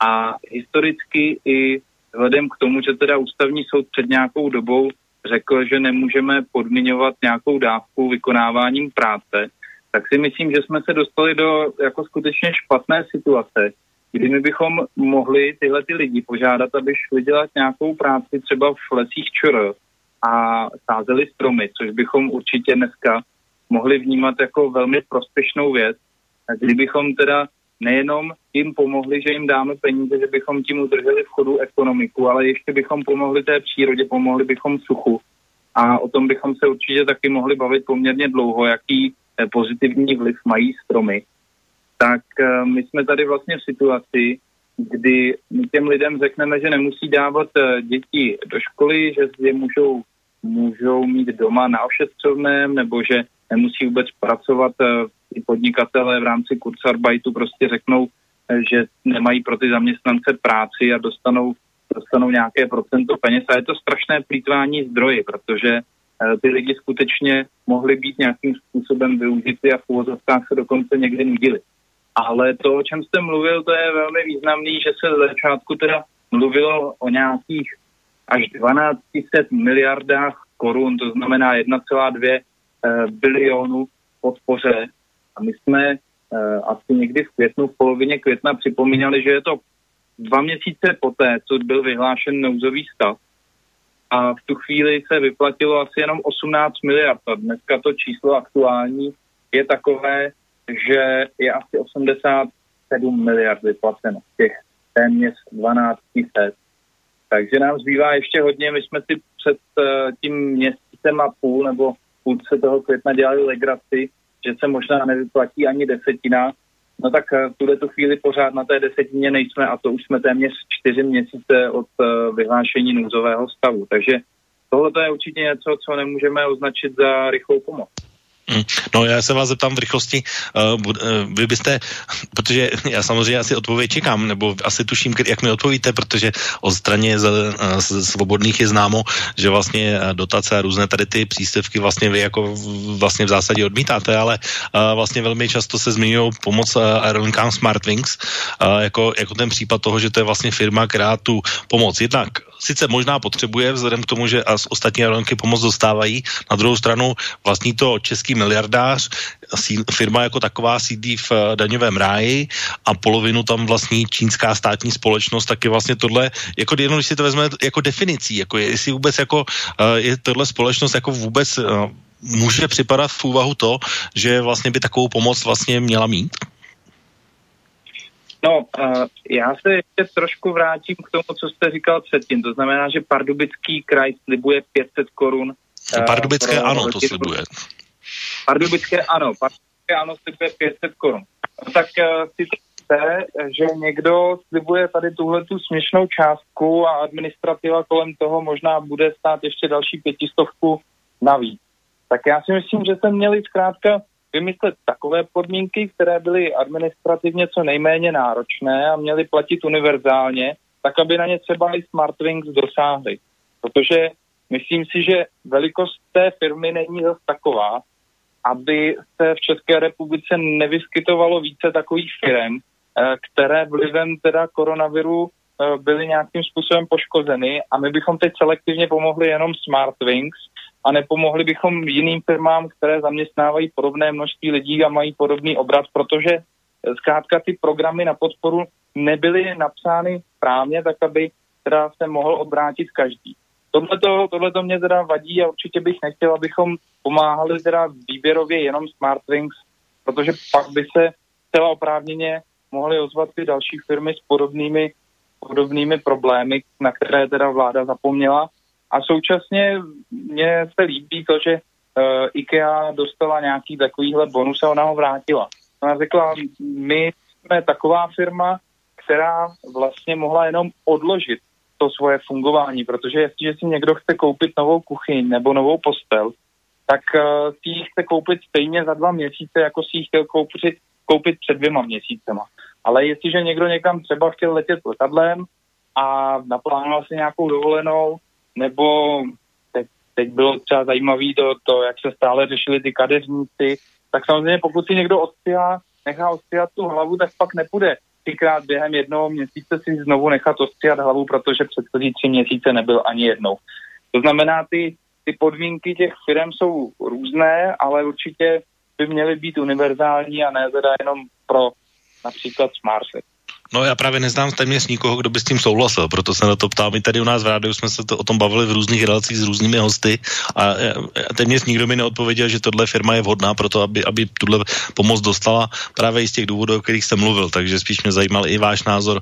a historicky i vzhledem k tomu, že teda ústavní soud před nějakou dobou řekl, že nemůžeme podmiňovat nějakou dávku vykonáváním práce, tak si myslím, že jsme se dostali do jako skutečně špatné situace, kdy my bychom mohli tyhle ty lidi požádat, aby šli dělat nějakou práci třeba v lesích ČR a sázeli stromy, což bychom určitě dneska mohli vnímat jako velmi prospěšnou věc. A kdybychom teda nejenom jim pomohli, že jim dáme peníze, že bychom tím udrželi v chodu ekonomiku, ale ještě bychom pomohli té přírodě, pomohli bychom suchu. A o tom bychom se určitě taky mohli bavit poměrně dlouho, jaký eh, pozitivní vliv mají stromy. Tak eh, my jsme tady vlastně v situaci, kdy my těm lidem řekneme, že nemusí dávat eh, děti do školy, že je můžou, můžou mít doma na ošetřovném, nebo že nemusí vůbec pracovat. Eh, I podnikatelé v rámci Kurzarbeitu prostě řeknou, že nemají pro ty zaměstnance práci a dostanou, dostanou nějaké procento peněz. A je to strašné plítvání zdroji, protože ty lidi skutečně mohli být nějakým způsobem využity a v úvozovkách se dokonce někdy nudili. Ale to, o čem jste mluvil, to je velmi významný, že se z začátku teda mluvilo o nějakých až 1200 miliardách korun, to znamená 1,2 Eh, bilionů podpoře. A my jsme uh, asi někdy v květnu, v polovině května připomínali, že je to dva měsíce poté, co byl vyhlášen nouzový stav. a v tu chvíli se vyplatilo asi jenom 18 miliard. A dneska to číslo aktuální je takové, že je asi 87 miliard vyplaceno. Těch téměř 12 let. Takže nám zbývá ještě hodně. My jsme si před uh, tím měsícem a půl nebo půlce toho května dělali legraci, že se možná nevyplatí ani desetina. No tak v tuhle tu chvíli pořád na té desetině nejsme a to už jsme téměř čtyři měsíce od uh, vyhlášení nouzového stavu. Takže tohle je určitě něco, co nemůžeme označit za rychlou pomoc. Hm. No já se vás zeptám v rychlosti, uh, vy byste, protože já samozřejmě asi odpověď čekám, nebo asi tuším, jak mi odpovíte, protože o straně uh, svobodných je známo, že vlastně dotace a různé tady ty příspěvky vlastně vy jako vlastně v zásadě odmítáte, ale vlastně velmi často se zmiňují pomoc aerolinkám Smartwings, jako, jako ten případ toho, že to je vlastně firma, která tu pomoc jednak sice možná potřebuje, vzhledem k tomu, že ostatní aerolinky pomoc dostávají, na druhou stranu vlastní to český miliardář, firma jako taková sídí v eh, daňovém ráji a polovinu tam vlastní čínská státní společnost, tak je vlastně tohle, jako jenom když si to vezme jako definicí, jako je, jestli vůbec jako eh, je tohle společnost jako vůbec eh, může připadat v úvahu to, že vlastně by takovou pomoc vlastně měla mít? No, uh, já se ještě trošku vrátím k tomu, co jste říkal předtím. To znamená, že Pardubický kraj slibuje 500 korun. Uh, Pardubické ano, to slibuje. Pardubické ano, Pardubické ano slibuje 500 korun. No, tak uh, si chce, že někdo slibuje tady tuhle tu směšnou částku a administrativa kolem toho možná bude stát ještě další pětistovku navíc. Tak já si myslím, že jsme měli zkrátka vymyslet takové podmínky, které byly administrativně co nejméně náročné a měly platit univerzálně, tak aby na ně třeba i Smartwings dosáhly. Protože myslím si, že velikost té firmy není zase taková, aby se v České republice nevyskytovalo více takových firm, eh, které vlivem teda koronaviru eh, byly nějakým způsobem poškozeny a my bychom teď selektivně pomohli jenom Smartwings, a nepomohli bychom jiným firmám, které zaměstnávají podobné množství lidí a mají podobný obrat, protože eh, zkrátka ty programy na podporu nebyly napsány správně, tak aby teda se mohl obrátit každý. Tohle to mě teda vadí a určitě bych nechtěl, abychom pomáhali teda výběrově jenom Smartwings, protože pak by se celá oprávněně mohly ozvat ty další firmy s podobnými, podobnými problémy, na které teda vláda zapomněla a současně mně se líbí to, že uh, IKEA dostala nějaký takovýhle bonus a ona ho vrátila. Ona řekla, my jsme taková firma, která vlastně mohla jenom odložit to svoje fungování, protože jestliže si někdo chce koupit novou kuchyň nebo novou postel, tak uh, si ji chce koupit stejně za dva měsíce, jako si ji chtěl koupit, koupit před dvěma měsícema. Ale jestliže někdo někam třeba chtěl letět letadlem a naplánoval si nějakou dovolenou, nebo teď, teď bylo třeba zajímavé to, to, jak se stále řešili ty kadeřníci, tak samozřejmě pokud si někdo odstřihá, nechá odstříhat tu hlavu, tak pak nepůjde třikrát během jednoho měsíce si znovu nechat odstříhat hlavu, protože předchozí tři měsíce nebyl ani jednou. To znamená, ty, ty podmínky těch firm jsou různé, ale určitě by měly být univerzální a ne teda jenom pro například Smartfit. No já právě neznám téměř nikoho, kdo by s tím souhlasil, proto se na to ptám. My tady u nás v rádiu jsme se to, o tom bavili v různých relacích s různými hosty a téměř nikdo mi neodpověděl, že tohle firma je vhodná pro to, aby, aby tuhle pomoc dostala právě i z těch důvodů, o kterých jsem mluvil. Takže spíš mě zajímal i váš názor,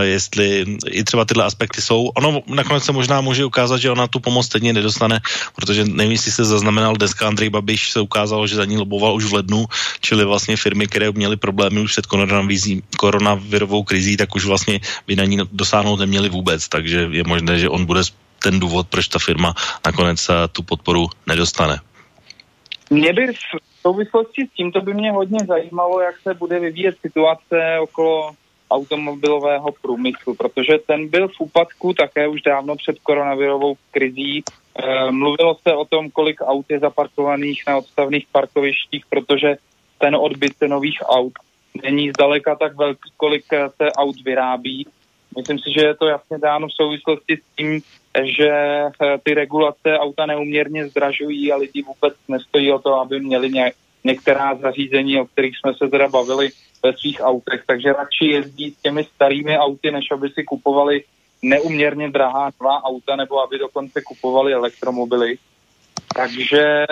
jestli i třeba tyhle aspekty jsou. Ono nakonec se možná může ukázat, že ona tu pomoc stejně nedostane, protože nevím, jestli se zaznamenal dneska Andrej Babiš se ukázalo, že za ní loboval už v lednu, čili vlastně firmy, které měly problémy už před koronavirovou celou krizí, tak už vlastně by na ní dosáhnout neměli vůbec, takže je možné, že on bude ten důvod, proč ta firma nakonec eh, tu podporu nedostane. Mě by v souvislosti s tímto by mě hodně zajímalo, jak se bude vyvíjet situace okolo automobilového průmyslu, protože ten byl v úpadku také už dávno před koronavirovou krizí. E, mluvilo se o tom, kolik aut je zaparkovaných na odstavných parkovištích, protože ten odbyt nových aut není zdaleka tak velký, kolik se aut vyrábí. Myslím si, že je to jasně dáno v souvislosti s tím, že eh, ty regulace auta neuměrně zdražují a lidi vůbec nestojí o to, aby měli ně, některá zařízení, o kterých jsme se teda bavili ve svých autech, takže radši jezdí s těmi starými auty, než aby si kupovali neuměrně drahá nová auta nebo aby dokonce kupovali elektromobily. Takže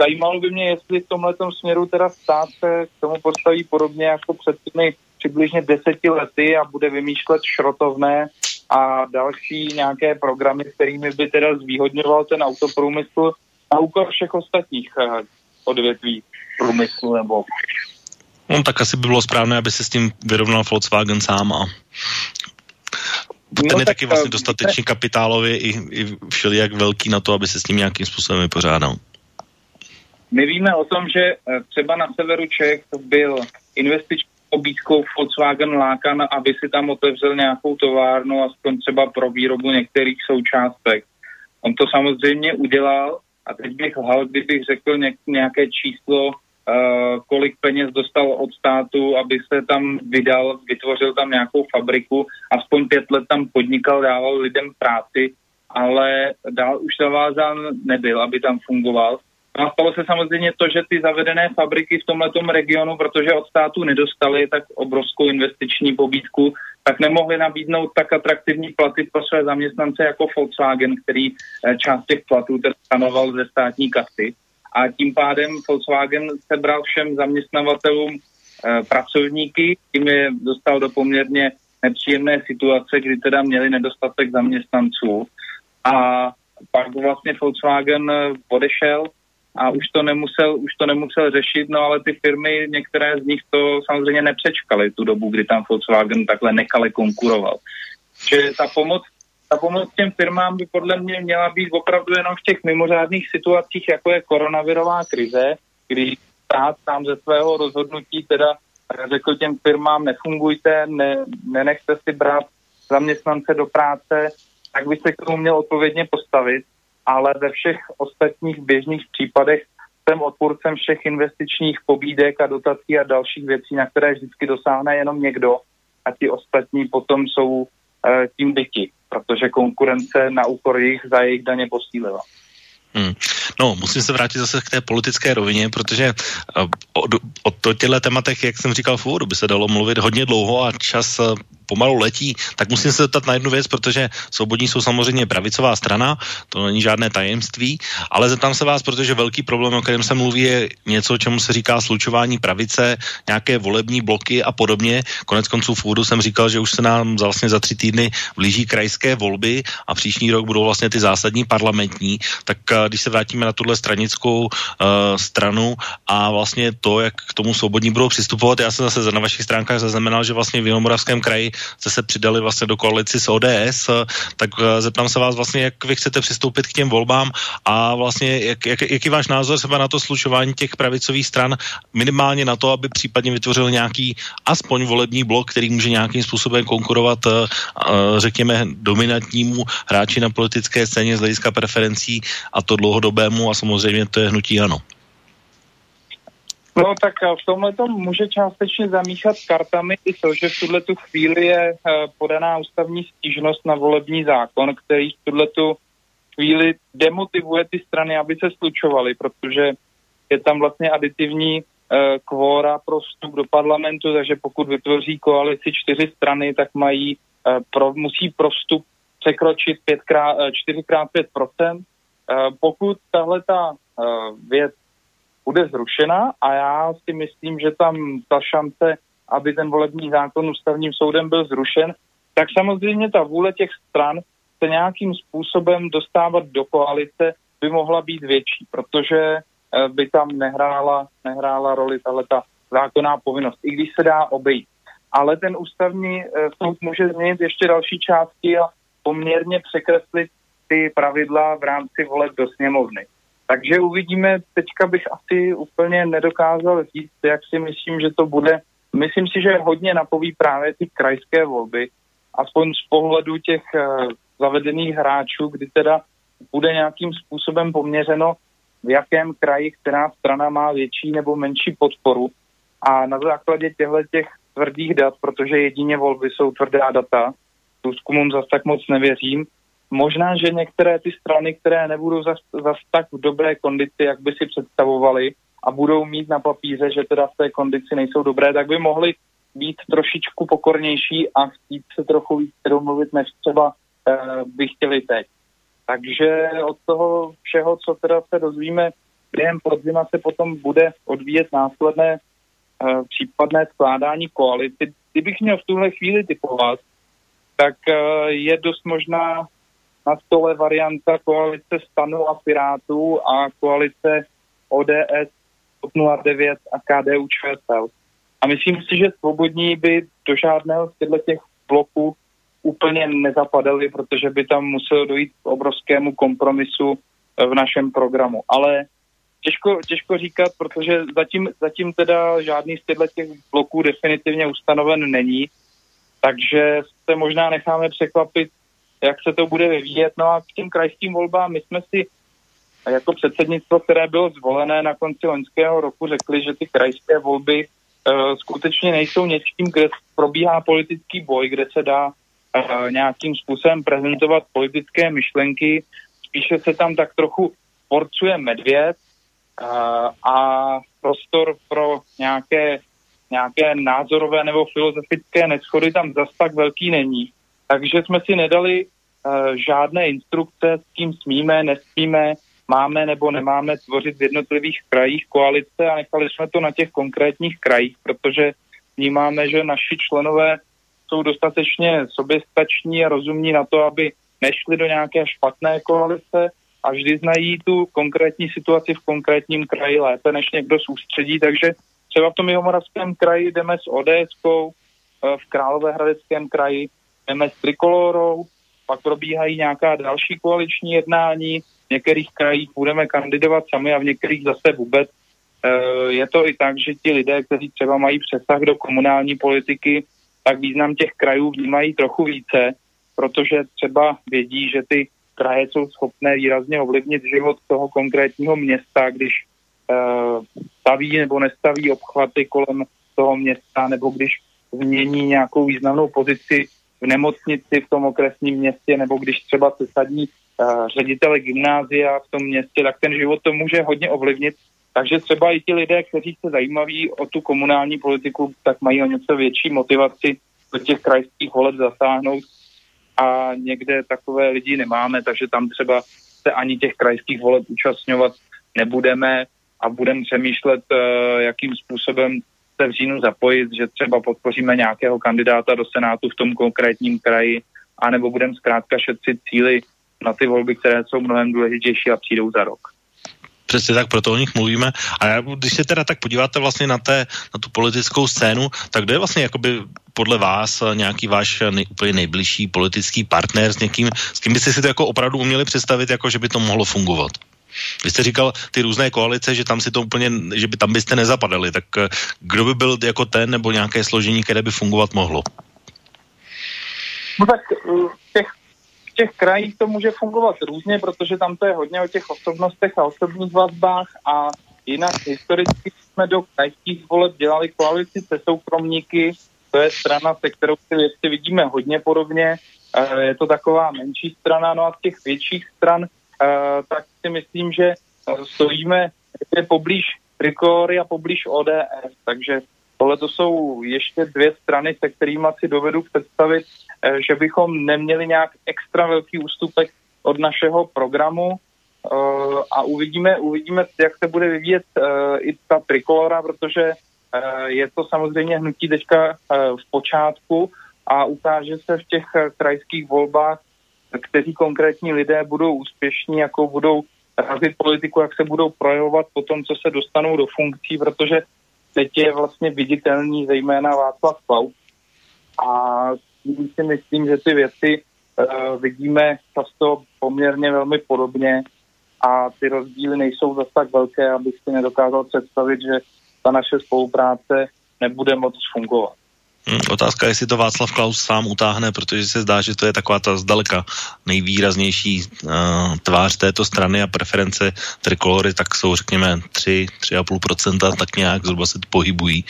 zajímalo by mě, jestli v tomhle směru teda stát se k tomu postaví podobně jako před těmi přibližně deseti lety a bude vymýšlet šrotovné a další nějaké programy, kterými by teda zvýhodňoval ten autoprůmysl na úkor všech ostatních eh, odvětví průmyslu nebo No tak asi by bylo správné, aby se s tím vyrovnal Volkswagen sám a ten no, je taky vlastně dostatečně kapitálově i, i všelijak velký na to, aby se s tím nějakým způsobem vypořádal. My víme o tom, že eh, třeba na severu Čech byl investiční pobídkou Volkswagen lákan, aby si tam otevřel nějakou továrnu, aspoň třeba pro výrobu některých součástek. On to samozřejmě udělal a teď bych lhal, kdybych řekl nějaké číslo, kolik peněz dostal od státu, aby se tam vydal, vytvořil tam nějakou fabriku, aspoň pět let tam podnikal, dával lidem práci, ale dál už zavázán nebyl, aby tam fungoval. No a stalo se samozřejmě to, že ty zavedené fabriky v tomhle regionu, protože od státu nedostali tak obrovskou investiční pobídku, tak nemohli nabídnout tak atraktivní platy pro své zaměstnance jako Volkswagen, který eh, část těch platů stanoval ze státní kasy a tím pádem Volkswagen sebral všem zaměstnavatelům e, pracovníky, tím je dostal do poměrně nepříjemné situace, kdy teda měli nedostatek zaměstnanců. A pak vlastně Volkswagen odešel a už to nemusel, už to nemusel řešit, no ale ty firmy, některé z nich to samozřejmě nepřečkaly tu dobu, kdy tam Volkswagen takhle nekale konkuroval. Že ta pomoc ta pomoc těm firmám by podle mě měla být opravdu jenom v těch mimořádných situacích, jako je koronavirová krize, kdy stát sám ze svého rozhodnutí teda řekl těm firmám, nefungujte, ne, nenechte si brát zaměstnance do práce, tak by se k tomu měl odpovědně postavit, ale ve všech ostatních běžných případech jsem odpůrcem všech investičních pobídek a dotací a dalších věcí, na které vždycky dosáhne jenom někdo a ti ostatní potom jsou tím byti protože konkurence na úkor jejich za jejich daně posílila. Hmm. No, musím se vrátit zase k té politické rovině, protože uh, o, o to těchto tématech, jak jsem říkal v úvodu, by se dalo mluvit hodně dlouho a čas uh, pomalu letí, tak musím se zeptat na jednu věc, protože svobodní jsou samozřejmě pravicová strana, to není žádné tajemství, ale zeptám se vás, protože velký problém, o kterém se mluví, je něco, čemu se říká slučování pravice, nějaké volební bloky a podobně. Konec konců v úvodu jsem říkal, že už se nám vlastně za tři týdny blíží krajské volby a příští rok budou vlastně ty zásadní parlamentní. Tak eh, když se vrátíme na tuhle stranickou uh, stranu a vlastně to, jak k tomu svobodní budou přistupovat, já jsem zase na vašich stránkách zaznamenal, že vlastně v Jihomoravském kraji jste se přidali vlastně do koalici s ODS, tak eh, zeptám se vás vlastně, jak vy chcete přistoupit k těm volbám a vlastně jak, jak, jaký váš názor sebe na to slučování těch pravicových stran, minimálně na to, aby případně vytvořil nějaký aspoň volební blok, který může nějakým způsobem konkurovat, eh, eh, řekněme, dominantnímu hráči na politické scéně z hlediska preferencí a to dlouhodobému a samozřejmě to je hnutí ano. No tak eh, v tomhle to může částečně zamíchat kartami i to, že v tuhle tu chvíli je eh, podaná ústavní stížnost na volební zákon, který v tuhle tu chvíli demotivuje ty strany, aby se slučovaly, protože je tam vlastně aditivní uh, kvóra pro vstup do parlamentu, takže pokud vytvoří koalici čtyři strany, tak mají, uh, pro, musí pro vstup překročit 5krát, 4x5%. Uh, pokud tahle ta věc bude zrušena a já si myslím, že tam ta šance, aby ten volební zákon ústavním soudem byl zrušen, tak samozřejmě ta vůle těch stran se nějakým způsobem dostávat do koalice by mohla být větší, protože eh, by tam nehrála, nehrála roli tahle zákonná povinnost, i když se dá obejít. Ale ten ústavní eh, soud může změnit ještě další části a poměrně překreslit ty pravidla v rámci voleb do sněmovny. Takže uvidíme, teďka bych asi úplně nedokázal říct, jak si myslím, že to bude. Myslím si, že hodně napoví právě ty krajské volby, aspoň z pohledu těch uh, zavedených hráčů, kdy teda bude nějakým způsobem poměřeno, v jakém kraji která strana má větší nebo menší podporu. A na základě těchto těch tvrdých dat, protože jedině volby jsou tvrdá data, průzkumům zase tak moc nevěřím, Možná, že některé ty strany, které nebudou zas, zas tak v dobré kondici, jak by si představovali a budou mít na papíře, že teda v té kondici nejsou dobré, tak by mohly být trošičku pokornější a chtít se trochu víc domluvit než třeba by chtěli teď. Takže od toho všeho, co teda se dozvíme během podzima, se potom bude odvíjet následné případné skládání koalici. Kdybych měl v tuhle chvíli typovat, tak je dost možná na stole varianta koalice Stanu a Pirátů a koalice ODS, 09 a KDU ČSL. A myslím si, že svobodní by do žádného z těch bloků úplně nezapadali, protože by tam muselo dojít k obrovskému kompromisu v našem programu. Ale těžko, těžko říkat, protože zatím, zatím teda žádný z těch bloků definitivně ustanoven není, takže se možná necháme překvapit jak se to bude vyvíjet. No a k těm krajským volbám my jsme si jako předsednictvo, které bylo zvolené na konci loňského roku, řekli, že ty krajské volby uh, skutečně nejsou něčím, kde probíhá politický boj, kde se dá uh, nějakým způsobem prezentovat politické myšlenky. Spíše se tam tak trochu porcuje medvěd uh, a prostor pro nějaké, nějaké názorové nebo filozofické neschody tam zas tak velký není. Takže jsme si nedali žádné instrukce, s kým smíme, nesmíme, máme nebo nemáme tvořit v jednotlivých krajích koalice a nechali jsme to na těch konkrétních krajích, protože vnímáme, že naši členové jsou dostatečně soběstační a rozumní na to, aby nešli do nějaké špatné koalice a vždy znají tu konkrétní situaci v konkrétním kraji lépe než někdo z ústředí, takže třeba v tom Jihomoravském kraji jdeme s ODS, eh, v Královéhradeckém kraji jdeme s Trikolorou, pak probíhají nějaká další koaliční jednání, v některých krajích budeme kandidovat sami a v některých zase vůbec. E, je to i tak, že ti lidé, kteří třeba mají přesah do komunální politiky, tak význam těch krajů vnímají trochu více, protože třeba vědí, že ty kraje jsou schopné výrazně ovlivnit život toho konkrétního města, když e, staví nebo nestaví obchvaty kolem toho města, nebo když změní nějakou významnou pozici v nemocnici v tom okresním městě, nebo když třeba se sadí uh, ředitele gymnázia v tom městě, tak ten život to může hodně ovlivnit. Takže třeba i ti lidé, kteří se zajímaví o tu komunální politiku, tak mají o něco větší motivaci do těch krajských voleb zasáhnout a někde takové lidi nemáme, takže tam třeba se ani těch krajských voleb účastňovat nebudeme a budeme přemýšlet, uh, jakým způsobem se v říjnu zapojit, že třeba podpoříme nějakého kandidáta do Senátu v tom konkrétním kraji, anebo budeme zkrátka šetřit cíly na ty volby, které jsou mnohem důležitější a přijdou za rok. Přesně tak, proto o nich mluvíme. A já, když se teda tak podíváte vlastně na, té, na tu politickou scénu, tak kdo je vlastně jakoby podle vás nějaký váš nej, úplně nejbližší politický partner s někým, s kým byste si to jako opravdu uměli představit, jako že by to mohlo fungovat? Vy jste říkal ty různé koalice, že tam si to úplně, že by tam byste nezapadali, tak eh, kdo by byl jako ten nebo nějaké složení, které by fungovat mohlo? No tak eh, v těch, v těch krajích to může fungovat různě, protože tam to je hodně o těch osobnostech a osobních vazbách a jinak historicky jsme do krajských voleb dělali koalici se soukromníky, to je strana, se kterou ty věci vidíme hodně podobně, eh, je to taková menší strana, no a z těch větších stran tak si myslím, že eh, stojíme poblíž Trikolory a poblíž ODS, takže tohle to jsou ještě dvě strany, se kterými si dovedu představit, eh, že bychom neměli nějak extra velký ústupek od našeho programu. A uvidíme, uvidíme, jak se bude vyvíjet i ta trikolora, protože je to samozřejmě hnutí teďka v počátku a ukáže se v těch krajských volbách, kteří konkrétní lidé budou úspěšní, jako budou razit politiku, jak se budou projevovat po tom, co se dostanou do funkcí, protože teď je vlastně viditelný zejména Václav Klaus. A tím si myslím, že ty věci uh, vidíme často poměrně velmi podobně a ty rozdíly nejsou zase tak velké, abych si nedokázal představit, že ta naše spolupráce nebude moc fungovat. Hmm, otázka, jestli to Václav Klaus sám utáhne, protože se zdá, že to je taková ta zdaleka nejvýraznější uh, tvář této strany a preference trikolory, tak jsou řekněme 3, 3,5%, tak nějak zhruba se pohybují.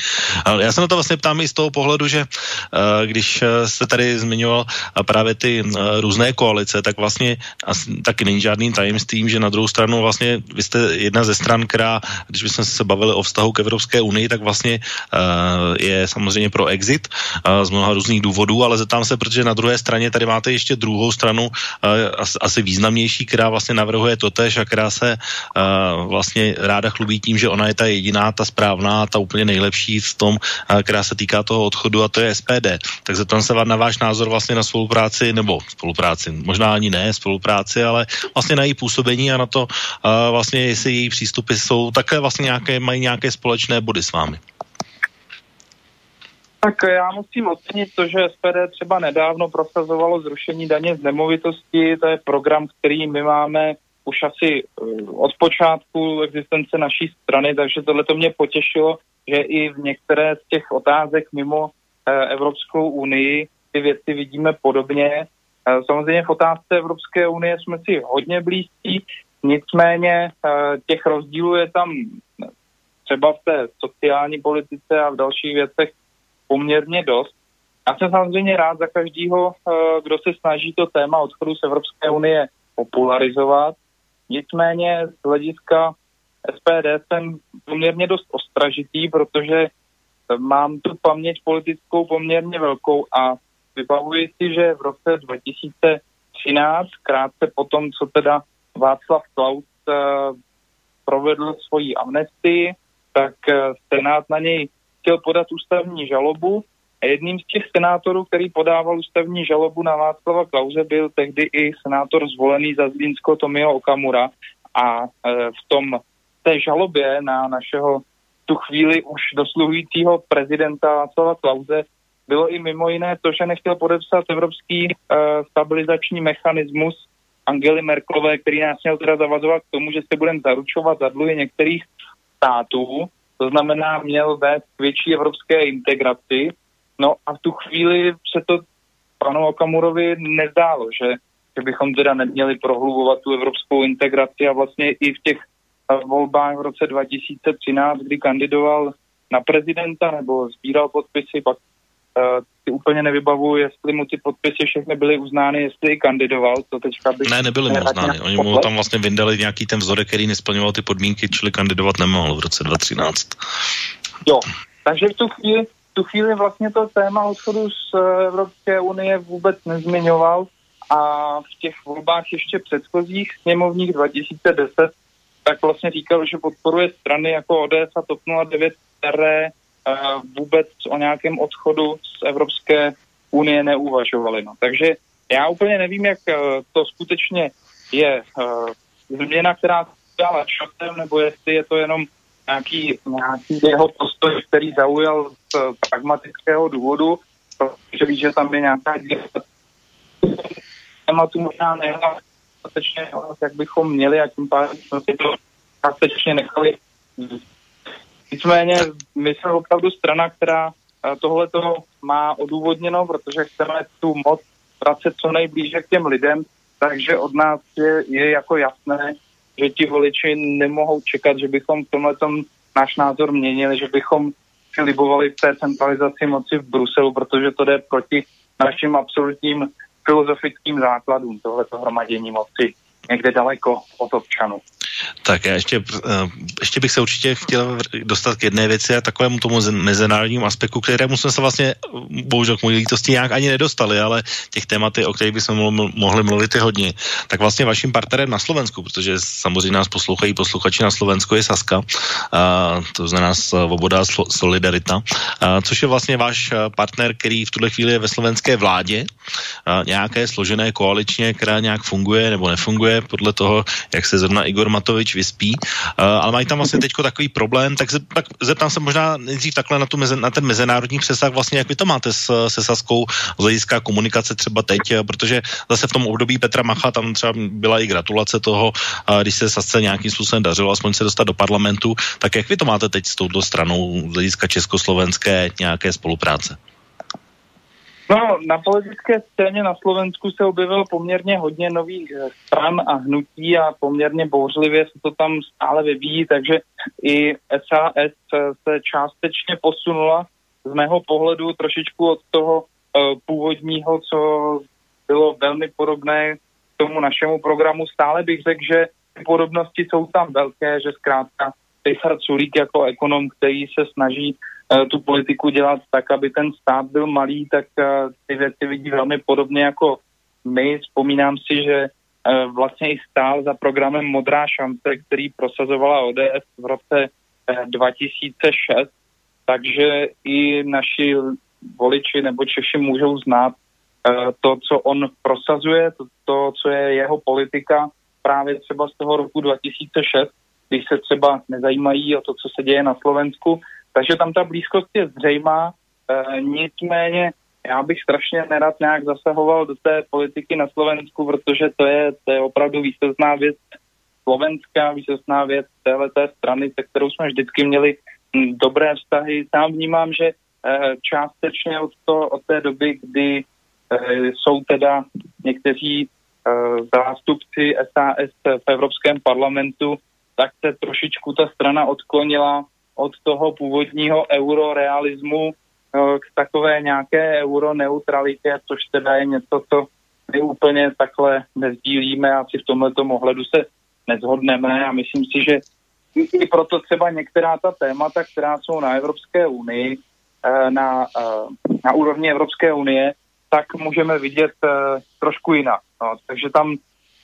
Ale já se na to vlastně ptám i z toho pohledu, že uh, když se tady zmiňoval právě ty uh, různé koalice, tak vlastně asi, taky není žádným tajemstvím, že na druhou stranu vlastně vy jste jedna ze stran, která, když bychom se bavili o vztahu k Evropské unii, tak vlastně uh, je samozřejmě pro exit, podpořit z mnoha různých důvodů, ale zeptám se, protože na druhé straně tady máte ještě druhou stranu, asi významnější, která vlastně navrhuje totež a která se vlastně ráda chlubí tím, že ona je ta jediná, ta správná, ta úplně nejlepší v tom, která se týká toho odchodu a to je SPD. Tak zeptám se vám na váš názor vlastně na spolupráci, nebo spolupráci, možná ani ne spolupráci, ale vlastně na její působení a na to vlastně, jestli její přístupy jsou také vlastně nějaké, mají nějaké společné body s vámi. Tak já musím ocenit to, že SPD třeba nedávno prosazovalo zrušení daně z nemovitosti. To je program, který my máme už asi eh, od počátku existence naší strany, takže tohle to mě potěšilo, že i v některé z těch otázek mimo eh, Evropskou unii ty věci vidíme podobně. Eh, samozřejmě v otázce Evropské unie jsme si hodně blízcí, nicméně těch rozdílů je tam třeba v té sociální politice a v dalších věcech poměrně dost. Já jsem samozřejmě rád za každého, kdo se snaží to téma odchodu z Evropské unie popularizovat. Nicméně z hlediska SPD jsem poměrně dost ostražitý, protože mám tu paměť politickou poměrně velkou a vybavuji si, že v roce 2013, krátce po tom, co teda Václav Klaus uh, provedl svoji amnestii, tak Senát na něj chtěl podat ústavní žalobu a jedním z těch senátorů, který podával ústavní žalobu na Václava Klauze, byl tehdy i senátor zvolený za Zlínsko Tomio Okamura. A e, v tom té žalobě na našeho tu chvíli už dosluhujícího prezidenta Václava Klauze bylo i mimo jiné to, že nechtěl podepsat evropský e, stabilizační mechanismus Angely Merklové, který nás měl teda zavazovat k tomu, že se budeme zaručovat za dluhy některých států, to znamená, měl vést k větší evropské integraci. No a v tu chvíli se to panu Okamurovi nezdálo, že, že bychom teda neměli prohlubovat tu evropskou integraci a vlastně i v těch volbách v roce 2013, kdy kandidoval na prezidenta nebo sbíral podpisy, pak uh, si úplně nevybavuju, jestli mu ty podpisy všechny byly uznány, jestli i kandidoval, to teďka bych... Ne, nebyly mu uznány, oni mu tam vlastně vyndali nějaký ten vzorek, který nesplňoval ty podmínky, čili kandidovat nemohl v roce 2013. Jo, takže v tu chvíli tu chvíli vlastně to téma odchodu z eh, Evropské unie vůbec nezmiňoval a v těch volbách ještě předchozích sněmovních 2010 tak vlastně říkal, že podporuje strany jako ODS a TOP 09, které vůbec o nějakém odchodu z Evropské unie neuvažovali. No. Takže já úplně nevím, jak uh, to skutečně je uh, změna, která dala časem, nebo jestli je to jenom nějaký, nějaký jeho postoj, který zaujal z pragmatického důvodu, protože ví, že tam je nějaká tématu možná dostatečně jak bychom měli a tím pádem jsme si to dostatečně nechali. Nicméně my jsme opravdu strana, která eh, tohle to má odůvodněno, protože chceme tu moc vracet co nejblíže k těm lidem, takže od nás je, je jako jasné, že ti voliči nemohou čekat, že bychom v tomhle náš názor měnili, že bychom si libovali v té centralizaci moci v Bruselu, protože to jde proti našim absolutním filozofickým základům tohleto hromadění moci někde daleko od občanů. Tak já ještě, eh, ještě bych se určitě chtěl dostat k jedné věci a takovému tomu mezinárodnímu aspektu, kterému jsme se vlastně, bohužel k mojí lítosti, nějak ani nedostali, ale těch témat, o kterých bychom mohli mluvit je hodně. Tak vlastně vaším partnerem na Slovensku, protože samozřejmě nás poslouchají posluchači na Slovensku je Saska, a to znamená Svoboda Solidarita, a což je vlastně váš partner, který v tuhle chvíli je ve slovenské vládě, nějaké složené koaličně, která nějak funguje nebo nefunguje podle toho, jak se zrovna Igor Matovič vyspí, uh, ale mají tam vlastně teď takový problém, tak, se, tak zeptám se možná nejdřív takhle na, tu meze, na ten mezinárodní přesah, vlastně jak vy to máte s, se Saskou z hlediska komunikace třeba teď, eh, protože zase v tom období Petra Macha tam třeba byla i gratulace toho, uh, když se Sasce nějakým způsobem dařilo aspoň se dostat do parlamentu, tak jak vy to máte teď s touto stranou z hlediska československé nějaké spolupráce? No, na politické scéně na Slovensku se objevilo poměrně hodně nových eh, stran a hnutí a poměrně bouřlivě se to tam stále vyvíjí, takže i SAS se částečně posunula z mého pohledu trošičku od toho uh, původního, co bylo velmi podobné k tomu našemu programu. Stále bych řekl, že podobnosti jsou tam velké, že zkrátka Richard Sulík jako ekonom, který se snaží tu politiku dělat tak, aby ten stát byl malý, tak ty věci vidí velmi podobně jako my. Vzpomínám si, že vlastně i stál za programem Modrá šance, který prosazovala ODS v roce 2006, takže i naši voliči nebo Češi můžou znát to, co on prosazuje, to, to, co je jeho politika právě třeba z toho roku 2006, když se třeba nezajímají o to, co se děje na Slovensku. Takže tam ta blízkost je zřejmá, e, nicméně já bych strašně nerad nějak zasahoval do té politiky na Slovensku, protože to je, to je opravdu výsostná věc slovenská, výsostná věc téhle té strany, se kterou jsme vždycky měli hm, dobré vztahy. Sám vnímám, že e, částečně od, to, od té doby, kdy e, jsou teda někteří zástupci SAS v Evropském parlamentu tak se trošičku ta strana odklonila od toho původního eurorealismu eh, k takové nějaké euroneutralitě, což teda je něco, co my úplně takhle nezdílíme, asi v tomto ohledu se nezhodneme a myslím si, že i proto třeba některá ta témata, která jsou na Evropské unii, eh, na, eh, na úrovni Evropské unie, tak můžeme vidět trošku jinak. No, takže tam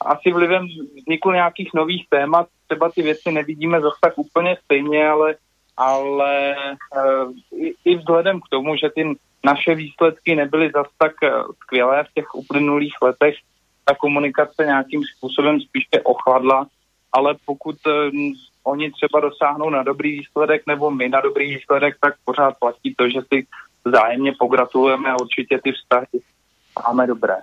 asi vlivem vzniku nějakých nových témat třeba ty věci nevidíme zase tak úplně stejně, ale, ale uh, i, i vzhledem k tomu, že ty naše výsledky nebyly zase tak uh, skvělé v těch uplynulých letech, ta komunikace nějakým způsobem spíše ochladla, ale pokud uh, oni třeba dosáhnou na dobrý výsledek nebo my na dobrý výsledek, tak pořád platí to, že si vzájemně pogratulujeme a určitě ty vztahy máme dobré.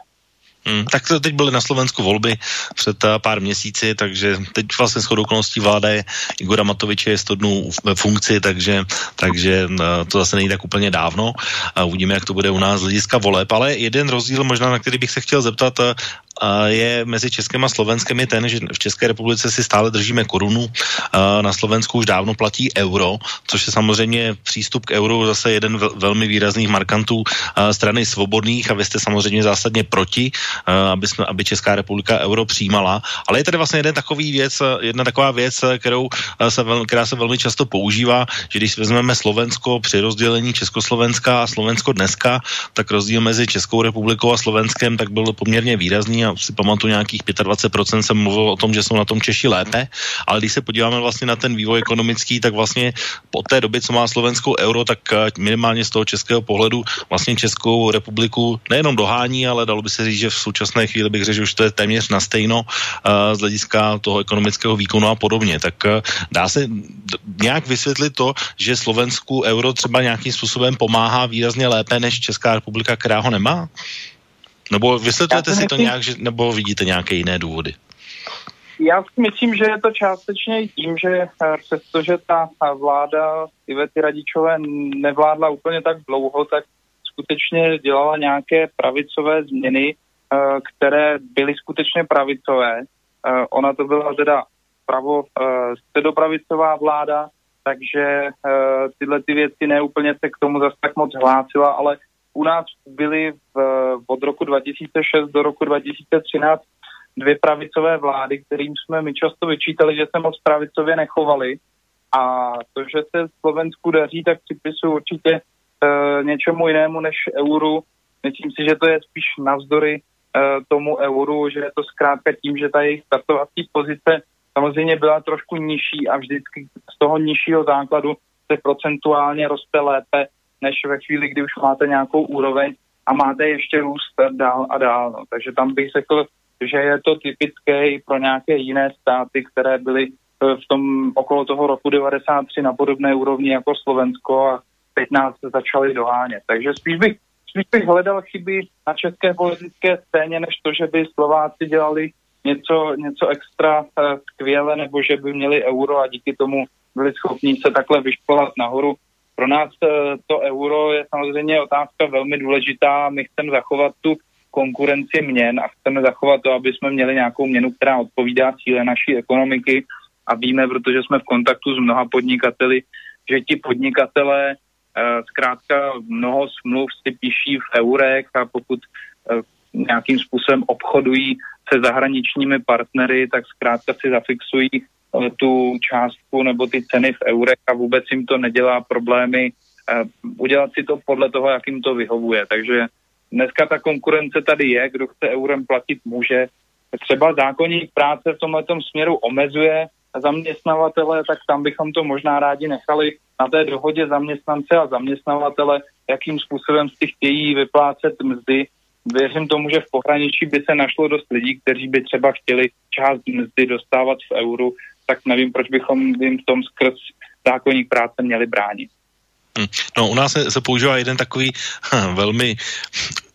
Hmm, tak to teď byly na Slovensku volby před uh, pár měsíci, takže teď vlastně shodou okolností vláda je Igora Matoviče je 100 dnů ve funkci, takže, takže uh, to zase není tak úplně dávno. Uh, uvidíme, jak to bude u nás z hlediska voleb, ale jeden rozdíl možná, na který bych se chtěl zeptat, uh, je mezi Českem a Slovenskem je ten, že v České republice si stále držíme korunu, na Slovensku už dávno platí euro, což je samozřejmě přístup k euru zase jeden velmi výrazných markantů strany svobodných a vy jste samozřejmě zásadně proti, aby, jsme, aby Česká republika euro přijímala. Ale je tady vlastně jeden takový věc, jedna taková věc, kterou se, která se velmi často používá, že když vezmeme Slovensko při rozdělení Československa a Slovensko dneska, tak rozdíl mezi Českou republikou a Slovenskem tak byl poměrně výrazný já si pamatuju nějakých 25% jsem mluvil o tom, že jsou na tom Češi lépe, ale když se podíváme vlastně na ten vývoj ekonomický, tak vlastně po té době, co má Slovenskou euro, tak eh, minimálně z toho českého pohledu vlastně Českou republiku nejenom dohání, ale dalo by se říct, že v současné chvíli bych řekl, že už to je téměř na stejno uh, z hlediska toho ekonomického výkonu a podobně. Tak uh, dá se nějak vysvětlit to, že Slovensku euro třeba nějakým způsobem pomáhá výrazně lépe než Česká republika, která ho nemá? Nebo vysvětlujete si to nějak, že, nebo vidíte nějaké jiné důvody? Já si myslím, že je to částečně i tím, že eh, přestože ta vláda Ivety Radičové nevládla úplně tak dlouho, tak skutečně dělala nějaké pravicové změny, eh, které byly skutečně pravicové. Eh, ona to byla teda pravo středopravicová vláda, takže tyhle ty věci neúplně se k tomu zase tak moc hlásila, ale u nás byly v, od roku 2006 do roku 2013 dvě pravicové vlády, kterým jsme my často vyčítali, že se moc pravicově nechovali. A to, že se Slovensku daří, tak připisuju určitě e, něčemu jinému než euru. Myslím si, že to je spíš navzdory e, tomu euru, že je to zkrátka tím, že ta jejich startovací pozice samozřejmě byla trošku nižší a vždycky z toho nižšího základu se procentuálně roste lépe než ve chvíli, kdy už máte nějakou úroveň a máte ještě růst dál a dál. No. Takže tam bych řekl, že je to typické i pro nějaké jiné státy, které byly eh, v tom okolo toho roku 93 na podobné úrovni jako Slovensko a teď nás začaly dohánět. Takže spíš bych, spíš bych hledal chyby na české politické scéně, než to, že by Slováci dělali něco, něco extra uh, skvěle, nebo že by měli euro a díky tomu byli schopni se takhle vyškolat nahoru. Pro nás eh, to euro je samozřejmě otázka velmi důležitá. My chceme zachovat tu konkurenci měn a chceme zachovat to, aby jsme měli nějakou měnu, která odpovídá cíle naší ekonomiky a víme, protože jsme v kontaktu s mnoha podnikateli, že ti podnikatelé eh, zkrátka mnoho smluv si píší v eurech a pokud eh, nějakým způsobem obchodují se zahraničními partnery, tak zkrátka si zafixují tu částku nebo ty ceny v eurech a vůbec jim to nedělá problémy udělat si to podle toho, jak jim to vyhovuje. Takže dneska ta konkurence tady je, kdo chce eurem platit, může. Třeba zákonník práce v tomhle směru omezuje zaměstnavatele, tak tam bychom to možná rádi nechali na té dohodě zaměstnance a zaměstnavatele, jakým způsobem si chtějí vyplácet mzdy. Věřím tomu, že v pohraničí by se našlo dost lidí, kteří by třeba chtěli část mzdy dostávat v euru, tak nevím, proč bychom jim v tom skrz zákonník práce měli bránit. Hm. No, u nás se, se používá jeden takový hm, velmi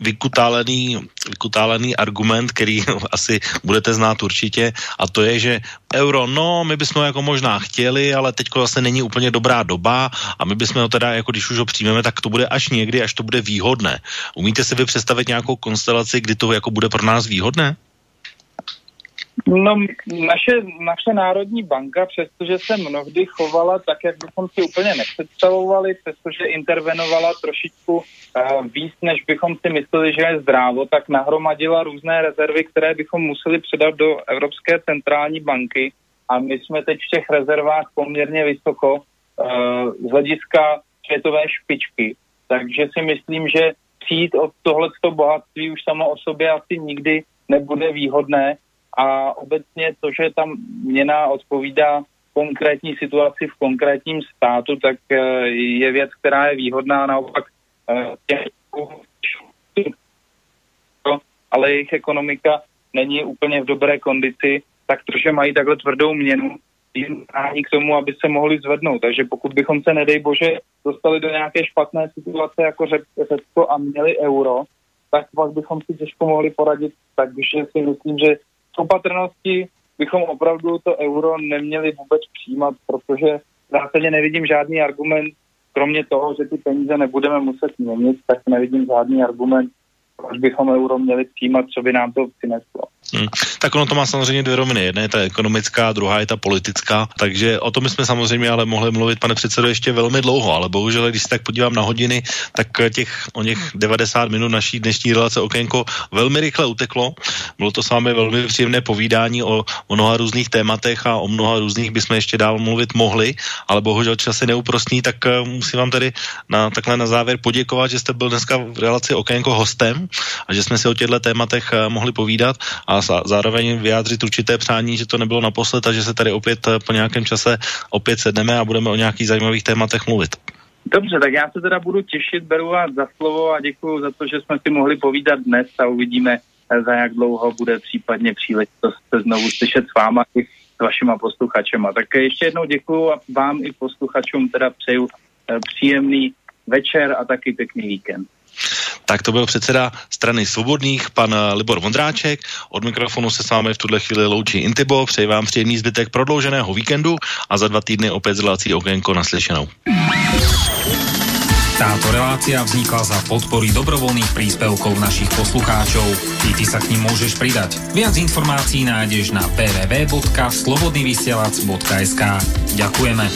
vykutálený, vykutálený argument, který asi budete znát určitě, a to je, že euro, no, my bychom ho jako možná chtěli, ale teď zase není úplně dobrá doba a my bychom ho teda, jako když už ho přijmeme, tak to bude až někdy, až to bude výhodné. Umíte si vy představit nějakou konstelaci, kdy to jako bude pro nás výhodné? No, naše, naše Národní banka, přestože se mnohdy chovala tak, jak bychom si úplně nepředstavovali, přestože intervenovala trošičku uh, víc, než bychom si mysleli, že je zdrávo, tak nahromadila různé rezervy, které bychom museli předat do Evropské centrální banky a my jsme teď v těch rezervách poměrně vysoko uh, z hlediska světové špičky. Takže si myslím, že přijít od tohleto bohatství už samo o sobě asi nikdy nebude výhodné, a obecně to, že tam měna odpovídá konkrétní situaci v konkrétním státu, tak eh, je věc, která je výhodná naopak eh, ale jejich ekonomika není úplně v dobré kondici, tak to, že mají takhle tvrdou měnu, jim k tomu, aby se mohli zvednout. Takže pokud bychom se, nedej bože, dostali do nějaké špatné situace jako Řecko a měli euro, tak pak bychom si těžko mohli poradit. Takže si myslím, že opatrnosti bychom opravdu to euro neměli vůbec přijímat, protože v zásadě nevidím žádný argument, kromě toho, že ty peníze nebudeme muset měnit, tak nevidím žádný argument, proč bychom euro měli přijímat, co by nám to přineslo. Hmm. Tak ono to má samozřejmě dvě roviny. Jedna je ta ekonomická, druhá je ta politická. Takže o tom jsme samozřejmě ale mohli mluvit, pane předsedo, ještě velmi dlouho, ale bohužel, když se tak podívám na hodiny, tak těch o něch 90 minut naší dnešní relace okénko velmi rychle uteklo. Bylo to s vámi velmi příjemné povídání o, o mnoha různých tématech a o mnoha různých bychom ještě dál mluvit mohli, ale bohužel čas je neúprostný, tak uh, musím vám tady na, takhle na závěr poděkovat, že jste byl dneska v relaci okénko hostem a že jsme si o těchto tématech uh, mohli povídat a zároveň vyjádřit určité přání, že to nebylo naposled a že se tady opět eh, po nějakém čase opět sedneme a budeme o nějakých zajímavých tématech mluvit. Dobře, tak já se teda budu těšit, beru vás za slovo a děkuji za to, že jsme si mohli povídat dnes a uvidíme, eh, za jak dlouho bude případně příležitost se znovu slyšet s váma i s vašima posluchačema. Tak ještě jednou děkuji a vám i posluchačům teda přeju eh, příjemný večer a taky pěkný víkend. Tak to byl předseda strany Svobodných, pan Libor Vondráček. Od mikrofonu se s vámi v tuhle chvíli loučí Intibo. Přeji vám příjemný zbytek prodlouženého víkendu a za dva týdny opět z relací Okénko naslyšenou. Táto relácia vznikla za podpory dobrovoľných príspevkov našich poslucháčov. I ty sa k ním môžeš pridať. Viac informácií nájdeš na www.slobodnyvysielac.sk Ďakujeme.